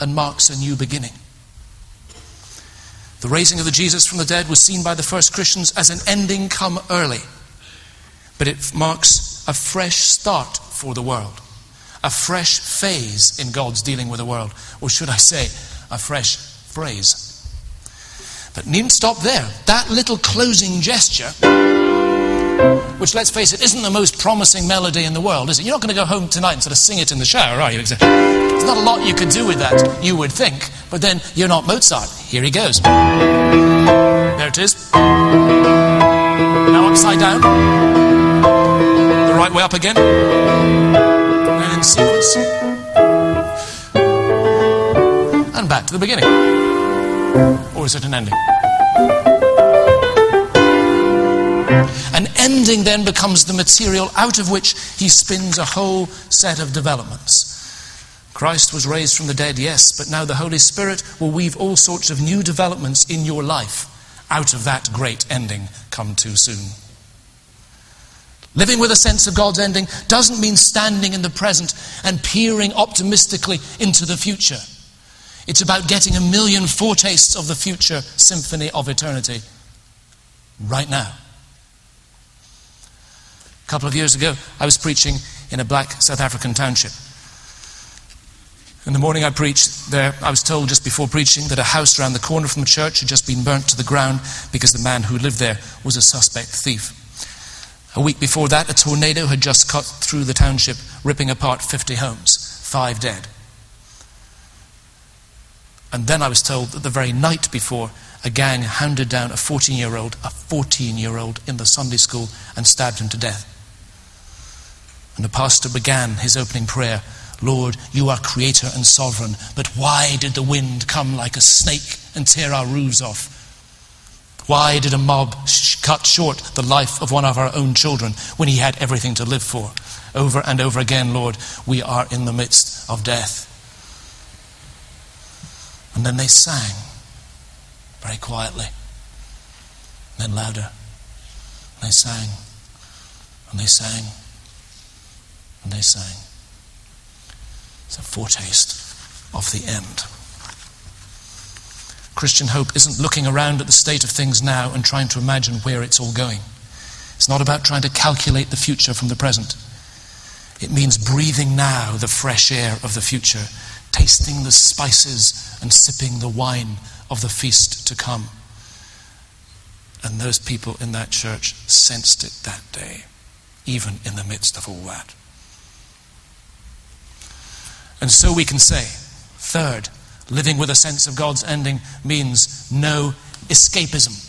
and marks a new beginning. The raising of the Jesus from the dead was seen by the first Christians as an ending come early but it marks a fresh start for the world, a fresh phase in God's dealing with the world, or should I say, a fresh phrase. But needn't stop there. That little closing gesture, which let's face it, isn't the most promising melody in the world, is it? You're not going to go home tonight and sort of sing it in the shower, are you? There's not a lot you could do with that, you would think. But then you're not Mozart. Here he goes. There it is. Now upside down right way up again. And sequence. And back to the beginning. Or is it an ending? An ending then becomes the material out of which he spins a whole set of developments. Christ was raised from the dead, yes, but now the Holy Spirit will weave all sorts of new developments in your life out of that great ending come too soon. Living with a sense of God's ending doesn't mean standing in the present and peering optimistically into the future. It's about getting a million foretastes of the future symphony of eternity right now. A couple of years ago, I was preaching in a black South African township. In the morning I preached there, I was told just before preaching that a house around the corner from the church had just been burnt to the ground because the man who lived there was a suspect thief. A week before that, a tornado had just cut through the township, ripping apart 50 homes, five dead. And then I was told that the very night before, a gang hounded down a 14 year old, a 14 year old in the Sunday school, and stabbed him to death. And the pastor began his opening prayer Lord, you are creator and sovereign, but why did the wind come like a snake and tear our roofs off? Why did a mob cut short the life of one of our own children when he had everything to live for. Over and over again, Lord, we are in the midst of death. And then they sang very quietly, then louder. They sang, and they sang, and they sang. It's a foretaste of the end. Christian hope isn't looking around at the state of things now and trying to imagine where it's all going. It's not about trying to calculate the future from the present. It means breathing now the fresh air of the future, tasting the spices and sipping the wine of the feast to come. And those people in that church sensed it that day, even in the midst of all that. And so we can say, third, living with a sense of God's ending means no escapism.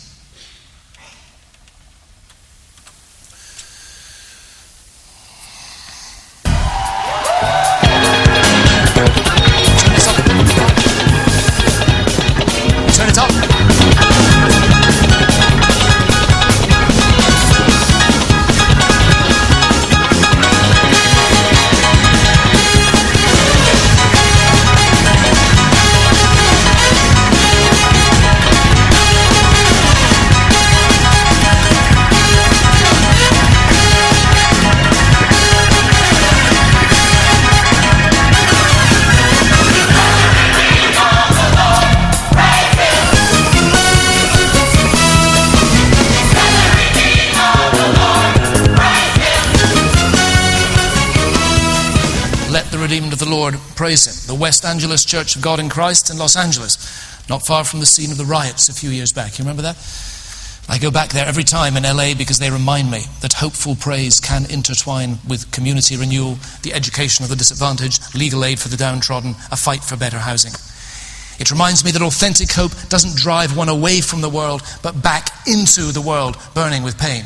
Praise Him. The West Angeles Church of God in Christ in Los Angeles, not far from the scene of the riots a few years back. You remember that? I go back there every time in LA because they remind me that hopeful praise can intertwine with community renewal, the education of the disadvantaged, legal aid for the downtrodden, a fight for better housing. It reminds me that authentic hope doesn't drive one away from the world, but back into the world, burning with pain.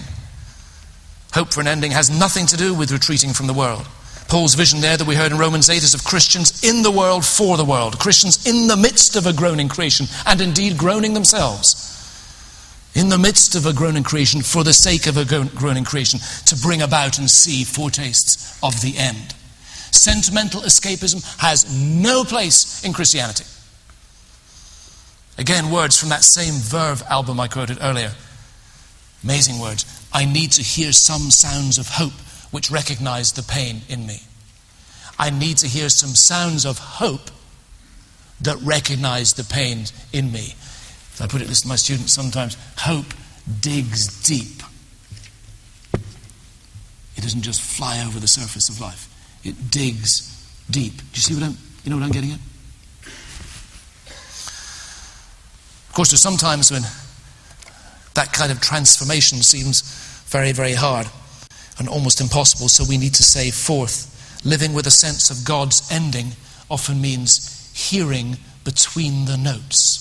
Hope for an ending has nothing to do with retreating from the world. Paul's vision there that we heard in Romans 8 is of Christians in the world for the world, Christians in the midst of a groaning creation, and indeed groaning themselves. In the midst of a groaning creation, for the sake of a groaning creation, to bring about and see foretastes of the end. Sentimental escapism has no place in Christianity. Again, words from that same Verve album I quoted earlier. Amazing words. I need to hear some sounds of hope which recognize the pain in me. I need to hear some sounds of hope that recognize the pain in me. I put it this to my students sometimes hope digs deep. It doesn't just fly over the surface of life, it digs deep. Do you see what I'm, you know what I'm getting at? Of course, there's sometimes when that kind of transformation seems very, very hard and almost impossible. So we need to say, fourth, living with a sense of God's ending often means hearing between the notes.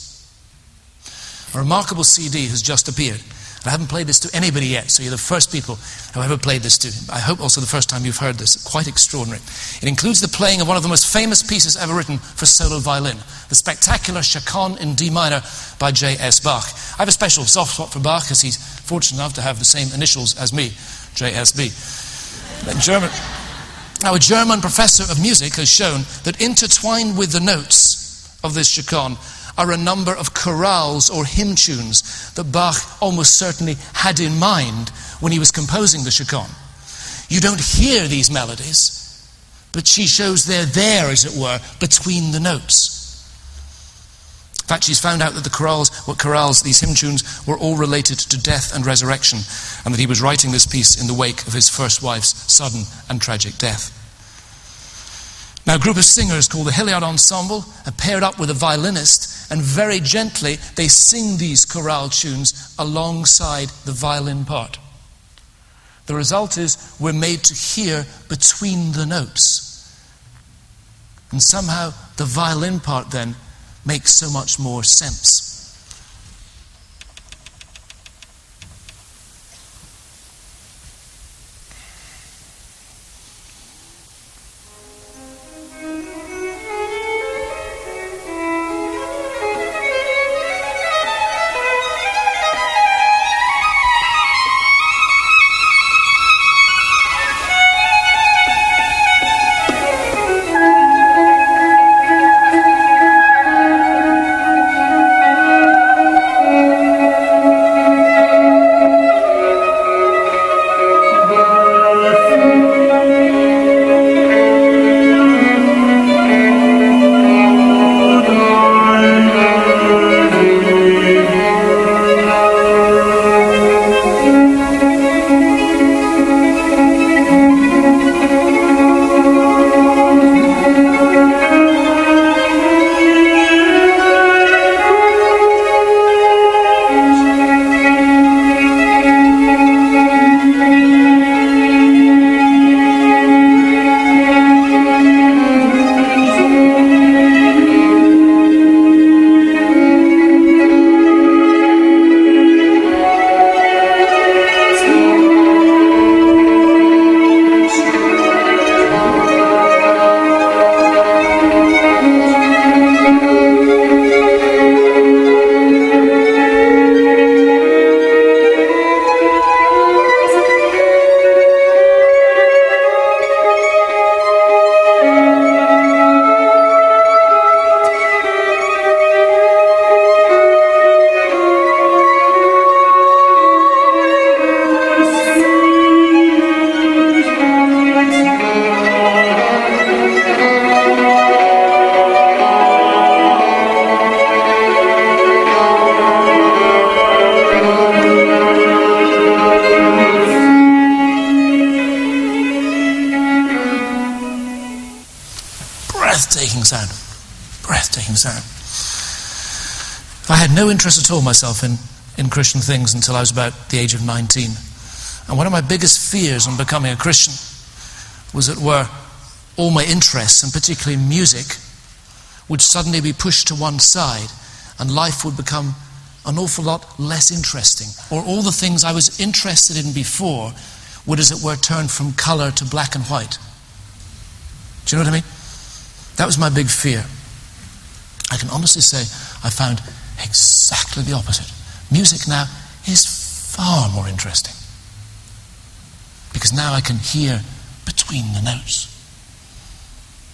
A remarkable CD has just appeared. I haven't played this to anybody yet, so you're the first people who ever played this to. I hope also the first time you've heard this. Quite extraordinary. It includes the playing of one of the most famous pieces ever written for solo violin, the spectacular Chaconne in D minor by J.S. Bach. I have a special soft spot for Bach because he's fortunate enough to have the same initials as me. JSB. German. Now, a German professor of music has shown that intertwined with the notes of this chaconne are a number of chorales or hymn tunes that Bach almost certainly had in mind when he was composing the chaconne. You don't hear these melodies, but she shows they're there, as it were, between the notes fact, she's found out that the chorales, what chorales, these hymn tunes, were all related to death and resurrection, and that he was writing this piece in the wake of his first wife's sudden and tragic death. Now, a group of singers called the Hilliard Ensemble are paired up with a violinist, and very gently they sing these chorale tunes alongside the violin part. The result is we're made to hear between the notes. And somehow the violin part then makes so much more sense. All myself in, in Christian things until I was about the age of 19. And one of my biggest fears on becoming a Christian was that were all my interests, and particularly music, would suddenly be pushed to one side and life would become an awful lot less interesting. Or all the things I was interested in before would, as it were, turn from color to black and white. Do you know what I mean? That was my big fear. I can honestly say I found exactly the opposite. Music now is far more interesting. Because now I can hear between the notes.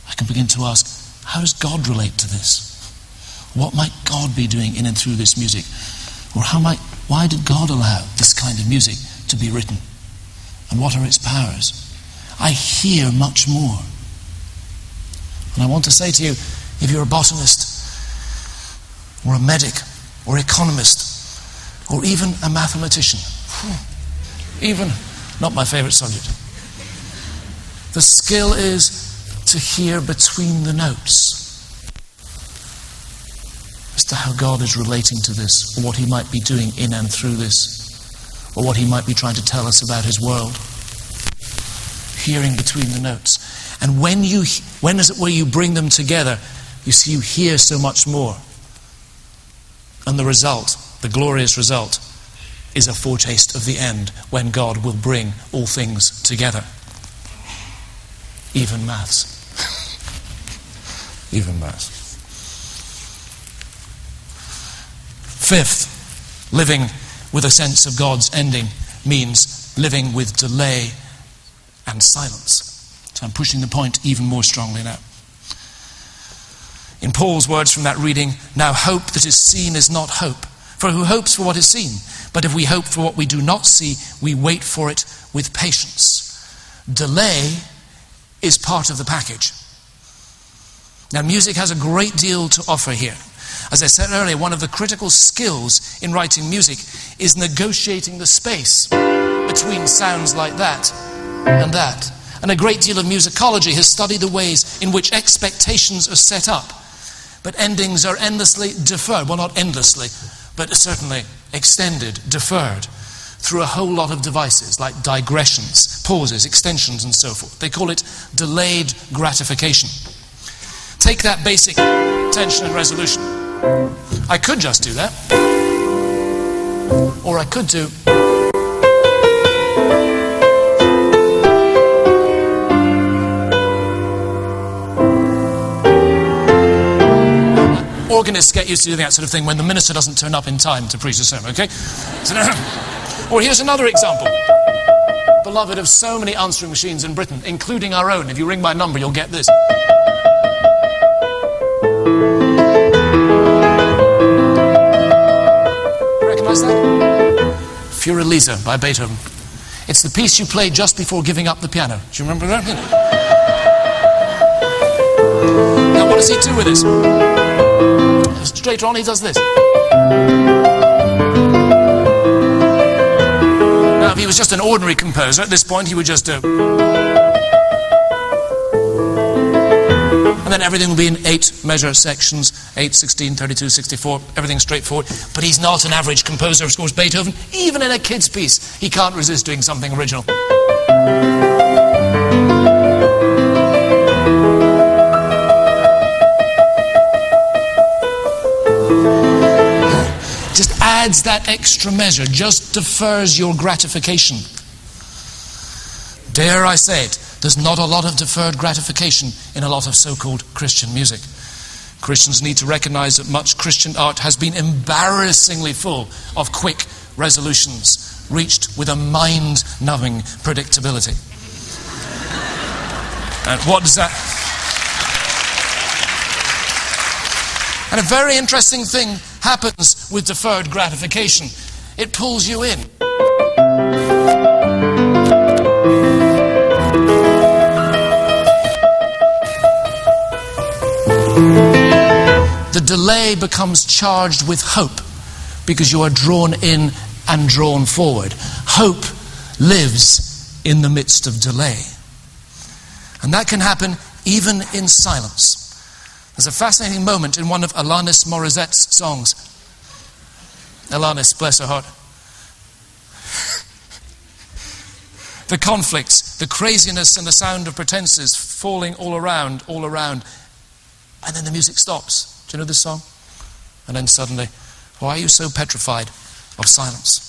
I can begin to ask, how does God relate to this? What might God be doing in and through this music? Or how might, why did God allow this kind of music to be written? And what are its powers? I hear much more. And I want to say to you if you're a botanist, or a medic, or economist, or even a mathematician, even not my favorite subject, the skill is to hear between the notes as to how God is relating to this, or what He might be doing in and through this, or what He might be trying to tell us about His world. Hearing between the notes. And when you, when is it where you bring them together, you see, you hear so much more. And the result, the glorious result, is a foretaste of the end when God will bring all things together. Even maths. Even maths. Fifth, living with a sense of God's ending means living with delay and silence. So I'm pushing the point even more strongly now. In Paul's words from that reading, now hope that is seen is not hope. For who hopes for what is seen? But if we hope for what we do not see, we wait for it with patience. Delay is part of the package. Now, music has a great deal to offer here. As I said earlier, one of the critical skills in writing music is negotiating the space between sounds like that and that. And a great deal of musicology has studied the ways in which expectations are set up, but endings are endlessly deferred. Well, not endlessly, but certainly extended, deferred through a whole lot of devices like digressions, pauses, extensions, and so forth. They call it delayed gratification. Take that basic tension and resolution. I could just do that. Or I could do. Organists get used to doing that sort of thing when the minister doesn't turn up in time to preach a sermon, okay? or here's another example. Beloved of so many answering machines in Britain, including our own. If you ring my number, you'll get this. Recognize that? Für Elise by Beethoven. It's the piece you played just before giving up the piano. Do you remember that? now, what does he do with this? Straight on, he does this. Now, if he was just an ordinary composer, at this point, he would just do. And then everything will be in eight measure sections 8, 16, 32, 64, everything straightforward. But he's not an average composer of scores. Beethoven, even in a kid's piece, he can't resist doing something original. That extra measure, just defers your gratification. Dare I say it, there's not a lot of deferred gratification in a lot of so called Christian music. Christians need to recognize that much Christian art has been embarrassingly full of quick resolutions reached with a mind numbing predictability. and what does that. And a very interesting thing happens with deferred gratification it pulls you in. the delay becomes charged with hope because you are drawn in and drawn forward. Hope lives in the midst of delay. And that can happen even in silence. There's a fascinating moment in one of Alanis Morissette's songs. Alanis, bless her heart. the conflicts, the craziness, and the sound of pretenses falling all around, all around. And then the music stops. Do you know this song? And then suddenly, why are you so petrified of silence?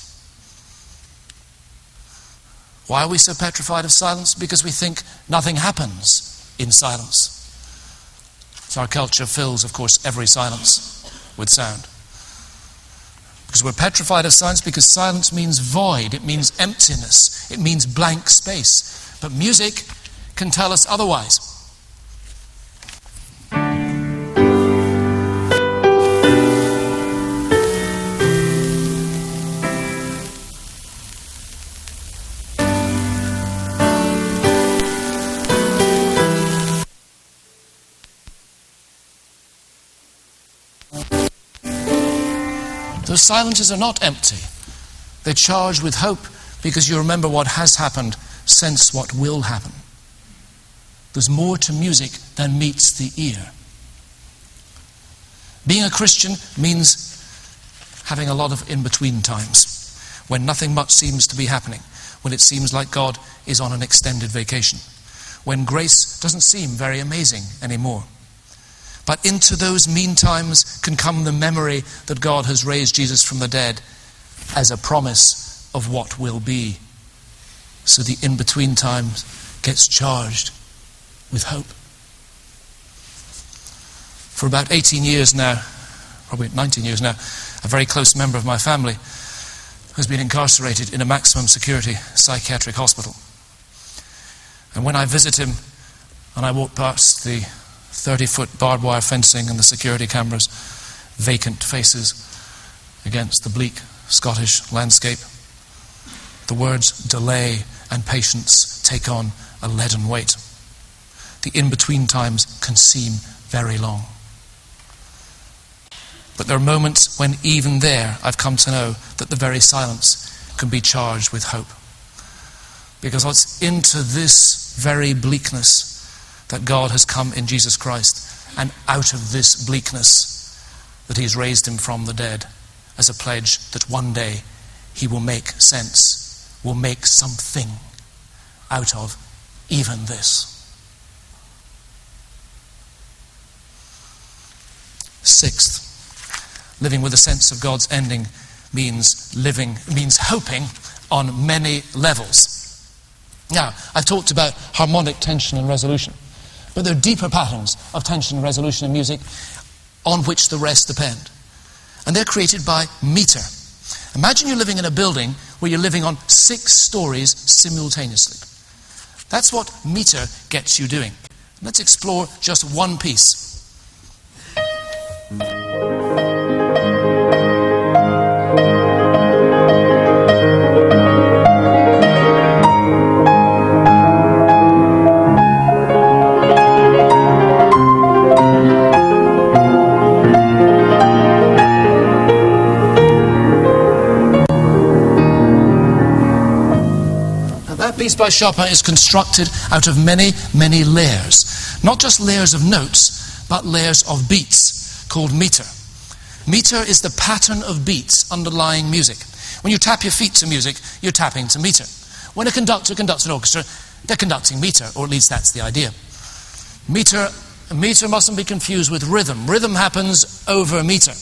Why are we so petrified of silence? Because we think nothing happens in silence. So our culture fills, of course, every silence with sound. Because we're petrified of silence because silence means void, it means emptiness, it means blank space. But music can tell us otherwise. Those silences are not empty. They're charged with hope because you remember what has happened, sense what will happen. There's more to music than meets the ear. Being a Christian means having a lot of in between times when nothing much seems to be happening, when it seems like God is on an extended vacation, when grace doesn't seem very amazing anymore. But into those mean times can come the memory that God has raised Jesus from the dead as a promise of what will be. So the in between times gets charged with hope. For about 18 years now, probably 19 years now, a very close member of my family has been incarcerated in a maximum security psychiatric hospital. And when I visit him and I walk past the 30 foot barbed wire fencing and the security cameras, vacant faces against the bleak Scottish landscape. The words delay and patience take on a leaden weight. The in between times can seem very long. But there are moments when, even there, I've come to know that the very silence can be charged with hope. Because it's into this very bleakness that God has come in Jesus Christ, and out of this bleakness, that He's raised Him from the dead as a pledge that one day He will make sense, will make something out of even this. Sixth, living with a sense of God's ending means living, means hoping on many levels. Now, I've talked about harmonic tension and resolution. But there are deeper patterns of tension and resolution in music on which the rest depend. And they're created by meter. Imagine you're living in a building where you're living on six stories simultaneously. That's what meter gets you doing. Let's explore just one piece. By Chopin is constructed out of many, many layers. Not just layers of notes, but layers of beats called meter. Meter is the pattern of beats underlying music. When you tap your feet to music, you're tapping to meter. When a conductor conducts an orchestra, they're conducting meter, or at least that's the idea. Meter, meter mustn't be confused with rhythm. Rhythm happens over meter.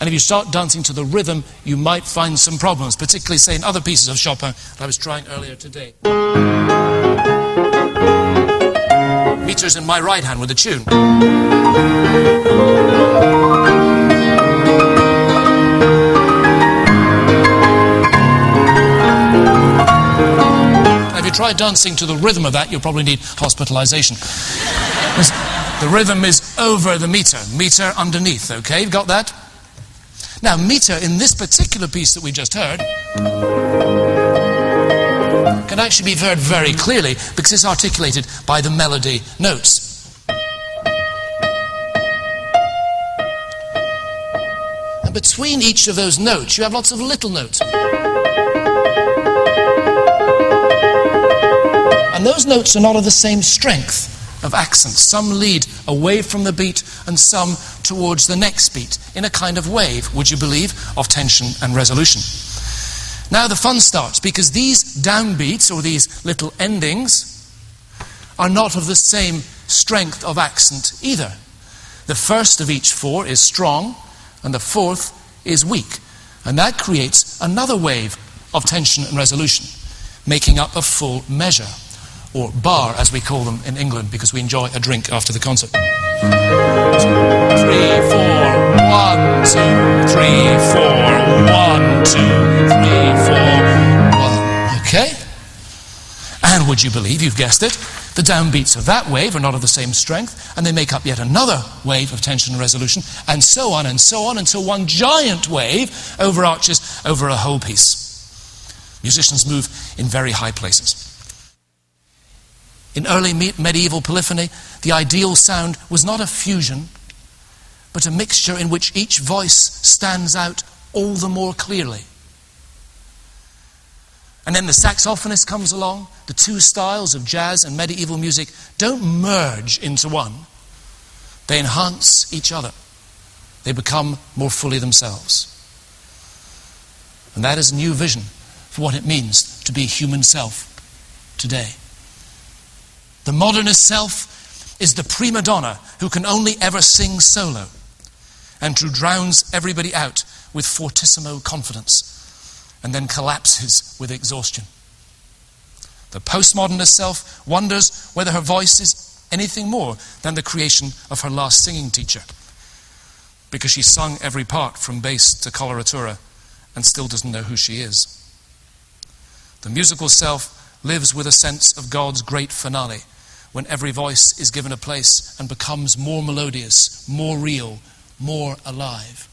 And if you start dancing to the rhythm, you might find some problems, particularly, say, in other pieces of Chopin that I was trying earlier today. Meters in my right hand with a tune. if you try dancing to the rhythm of that, you'll probably need hospitalization. the rhythm is over the meter, meter underneath, okay? You've got that? Now, meter in this particular piece that we just heard can actually be heard very clearly because it's articulated by the melody notes. And between each of those notes, you have lots of little notes. And those notes are not of the same strength of accents. Some lead away from the beat and some towards the next beat in a kind of wave, would you believe, of tension and resolution. Now the fun starts because these downbeats or these little endings are not of the same strength of accent either. The first of each four is strong and the fourth is weak. And that creates another wave of tension and resolution, making up a full measure or bar, as we call them in England, because we enjoy a drink after the concert. Three, four, one, two, three, four, one, two, three, four, one. Okay? And would you believe, you've guessed it, the downbeats of that wave are not of the same strength, and they make up yet another wave of tension and resolution, and so on and so on until one giant wave overarches over a whole piece. Musicians move in very high places. In early medieval polyphony, the ideal sound was not a fusion, but a mixture in which each voice stands out all the more clearly. And then the saxophonist comes along. The two styles of jazz and medieval music don't merge into one, they enhance each other. They become more fully themselves. And that is a new vision for what it means to be human self today. The modernist self is the prima donna who can only ever sing solo and who drowns everybody out with fortissimo confidence and then collapses with exhaustion. The postmodernist self wonders whether her voice is anything more than the creation of her last singing teacher because she sung every part from bass to coloratura and still doesn't know who she is. The musical self lives with a sense of God's great finale when every voice is given a place and becomes more melodious, more real, more alive.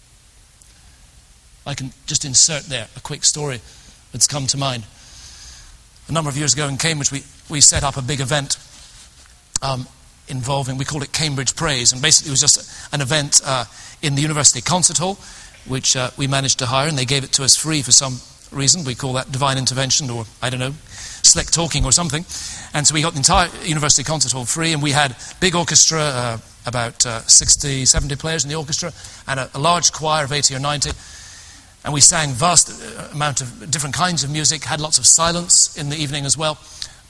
I can just insert there a quick story that's come to mind. A number of years ago in Cambridge, we, we set up a big event um, involving, we called it Cambridge Praise, and basically it was just an event uh, in the University Concert Hall, which uh, we managed to hire, and they gave it to us free for some reason. We call that divine intervention, or I don't know, slick talking or something. And so we got the entire University Concert Hall free, and we had big orchestra, uh, about uh, 60, 70 players in the orchestra, and a, a, large choir of 80 or 90. And we sang vast uh, amount of different kinds of music, had lots of silence in the evening as well.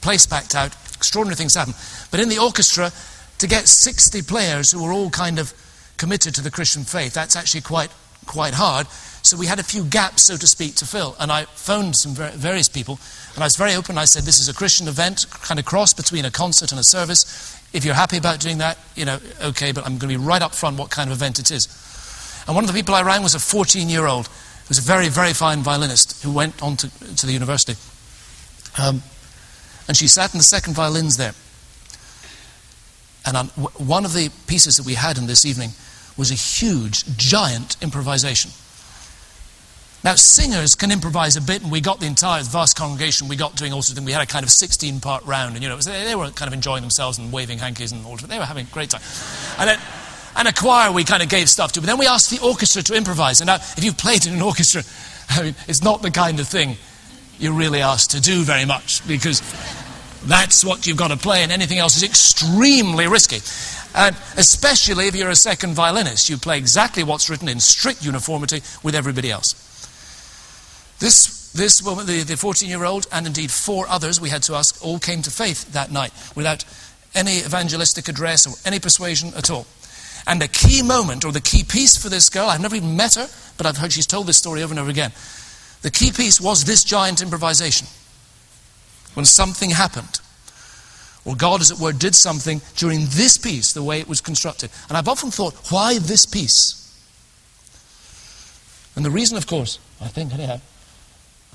Place packed out, extraordinary things happened. But in the orchestra, to get 60 players who were all kind of committed to the Christian faith, that's actually quite, quite hard. So we had a few gaps, so to speak, to fill. And I phoned some various people, and I was very open. I said, This is a Christian event, kind of cross between a concert and a service. If you're happy about doing that, you know, okay, but I'm going to be right up front what kind of event it is. And one of the people I rang was a 14 year old who was a very, very fine violinist who went on to, to the university. Um, and she sat in the second violins there. And on, one of the pieces that we had in this evening was a huge, giant improvisation. Now, singers can improvise a bit, and we got the entire vast congregation, we got doing all sorts of things. We had a kind of 16 part round, and you know, was, they, they, were kind of enjoying themselves and waving hankies and all They were having a great time. And, then, and a choir we kind of gave stuff to, but then we asked the orchestra to improvise. And now, if you've played in an orchestra, I mean, it's not the kind of thing you're really asked to do very much, because that's what you've got to play, and anything else is extremely risky. And especially if you're a second violinist, you play exactly what's written in strict uniformity with everybody else. This, this woman, the 14 year old, and indeed four others we had to ask, all came to faith that night without any evangelistic address or any persuasion at all. And the key moment, or the key piece for this girl, I've never even met her, but I've heard she's told this story over and over again. The key piece was this giant improvisation. When something happened, or God, as it were, did something during this piece, the way it was constructed. And I've often thought, why this piece? And the reason, of course, I think anyhow,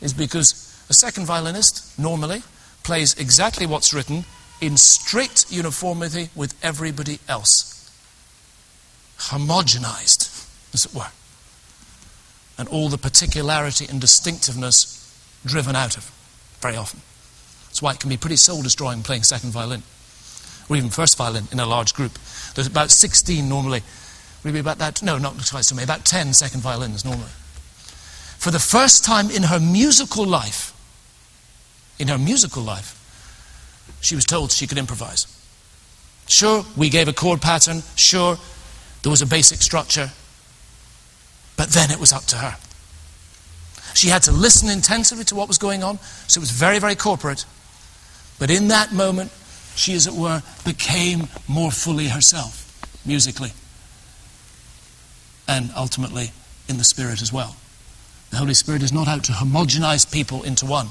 is because a second violinist normally plays exactly what's written in strict uniformity with everybody else. Homogenized, as it were. And all the particularity and distinctiveness driven out of very often. That's why it can be pretty soul destroying playing second violin, or even first violin in a large group. There's about 16 normally, maybe about that, no, not twice so many, about 10 second violins normally for the first time in her musical life, in her musical life, she was told she could improvise. Sure, we gave a chord pattern. Sure, there was a basic structure. But then it was up to her. She had to listen intensively to what was going on, so it was very, very corporate. But in that moment, she, as it were, became more fully herself, musically, and ultimately in the Spirit as well. The Holy Spirit is not out to homogenize people into one,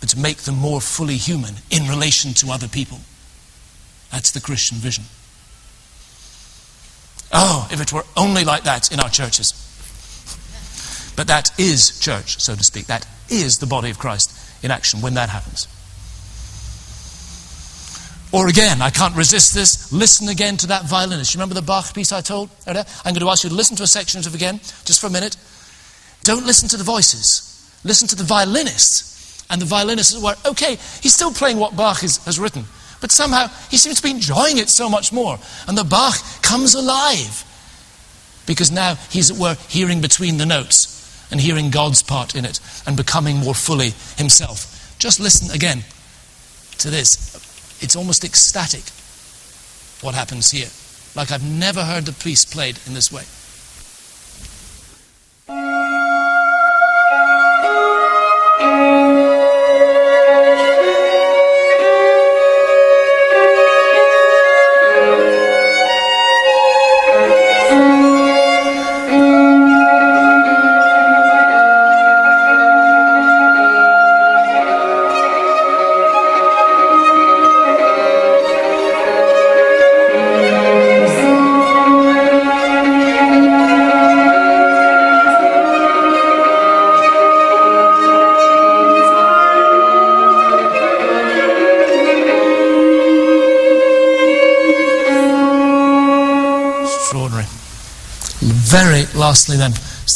but to make them more fully human in relation to other people. That's the Christian vision. Oh, if it were only like that in our churches. But that is church, so to speak. That is the body of Christ in action when that happens. Or again, I can't resist this. Listen again to that violinist. You remember the Bach piece I told? I'm going to ask you to listen to a section of it again, just for a minute. Don't listen to the voices. Listen to the violinist. And the violinists were, okay, he's still playing what Bach is, has written. But somehow he seems to be enjoying it so much more. And the Bach comes alive. Because now he's, at were, hearing between the notes and hearing God's part in it and becoming more fully himself. Just listen again to this. It's almost ecstatic what happens here. Like I've never heard the piece played in this way.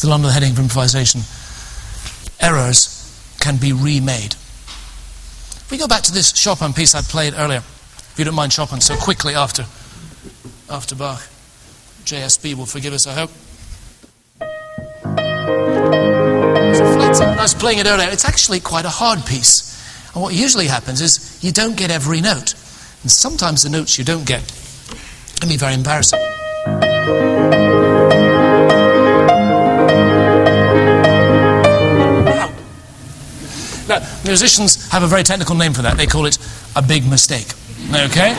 Still under the heading of improvisation, errors can be remade. If we go back to this Chopin piece I played earlier, if you don't mind Chopin, so quickly after, after Bach. JSB will forgive us, I hope. I was playing it earlier. It's actually quite a hard piece. And what usually happens is you don't get every note. And sometimes the notes you don't get can be very embarrassing. Musicians have a very technical name for that. They call it a big mistake. Okay?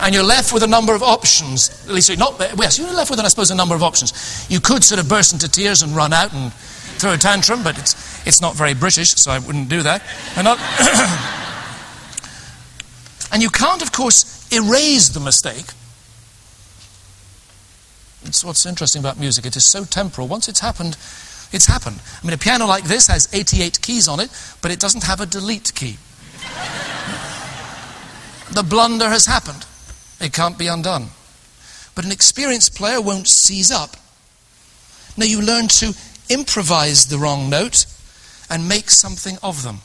and you're left with a number of options. At least, you're not, yes, you're left with, I suppose, a number of options. You could sort of burst into tears and run out and throw a tantrum, but it's, it's not very British, so I wouldn't do that. And, not and you can't, of course, erase the mistake. It's what's interesting about music. It is so temporal. Once it's happened, it's happened. I mean, a piano like this has 88 keys on it, but it doesn't have a delete key. the blunder has happened. It can't be undone. But an experienced player won't seize up. Now, you learn to improvise the wrong note and make something of them.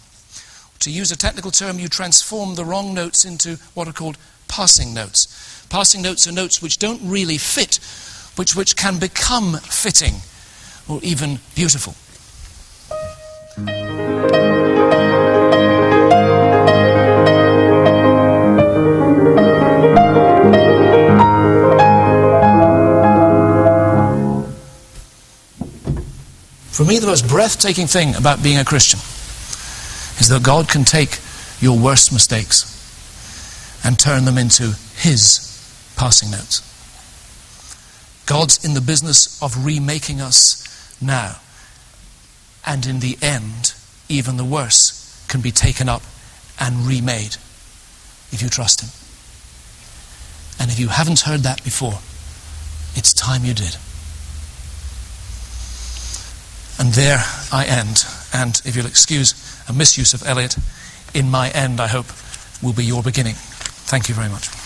To use a technical term, you transform the wrong notes into what are called passing notes. Passing notes are notes which don't really fit, which, which can become fitting or even beautiful. For me, the most breathtaking thing about being a Christian is that God can take your worst mistakes and turn them into His passing notes. God's in the business of remaking us now. And in the end, even the worse can be taken up and remade if you trust Him. And if you haven't heard that before, it's time you did. And there I end. And if you'll excuse a misuse of Eliot, in my end, I hope, will be your beginning. Thank you very much.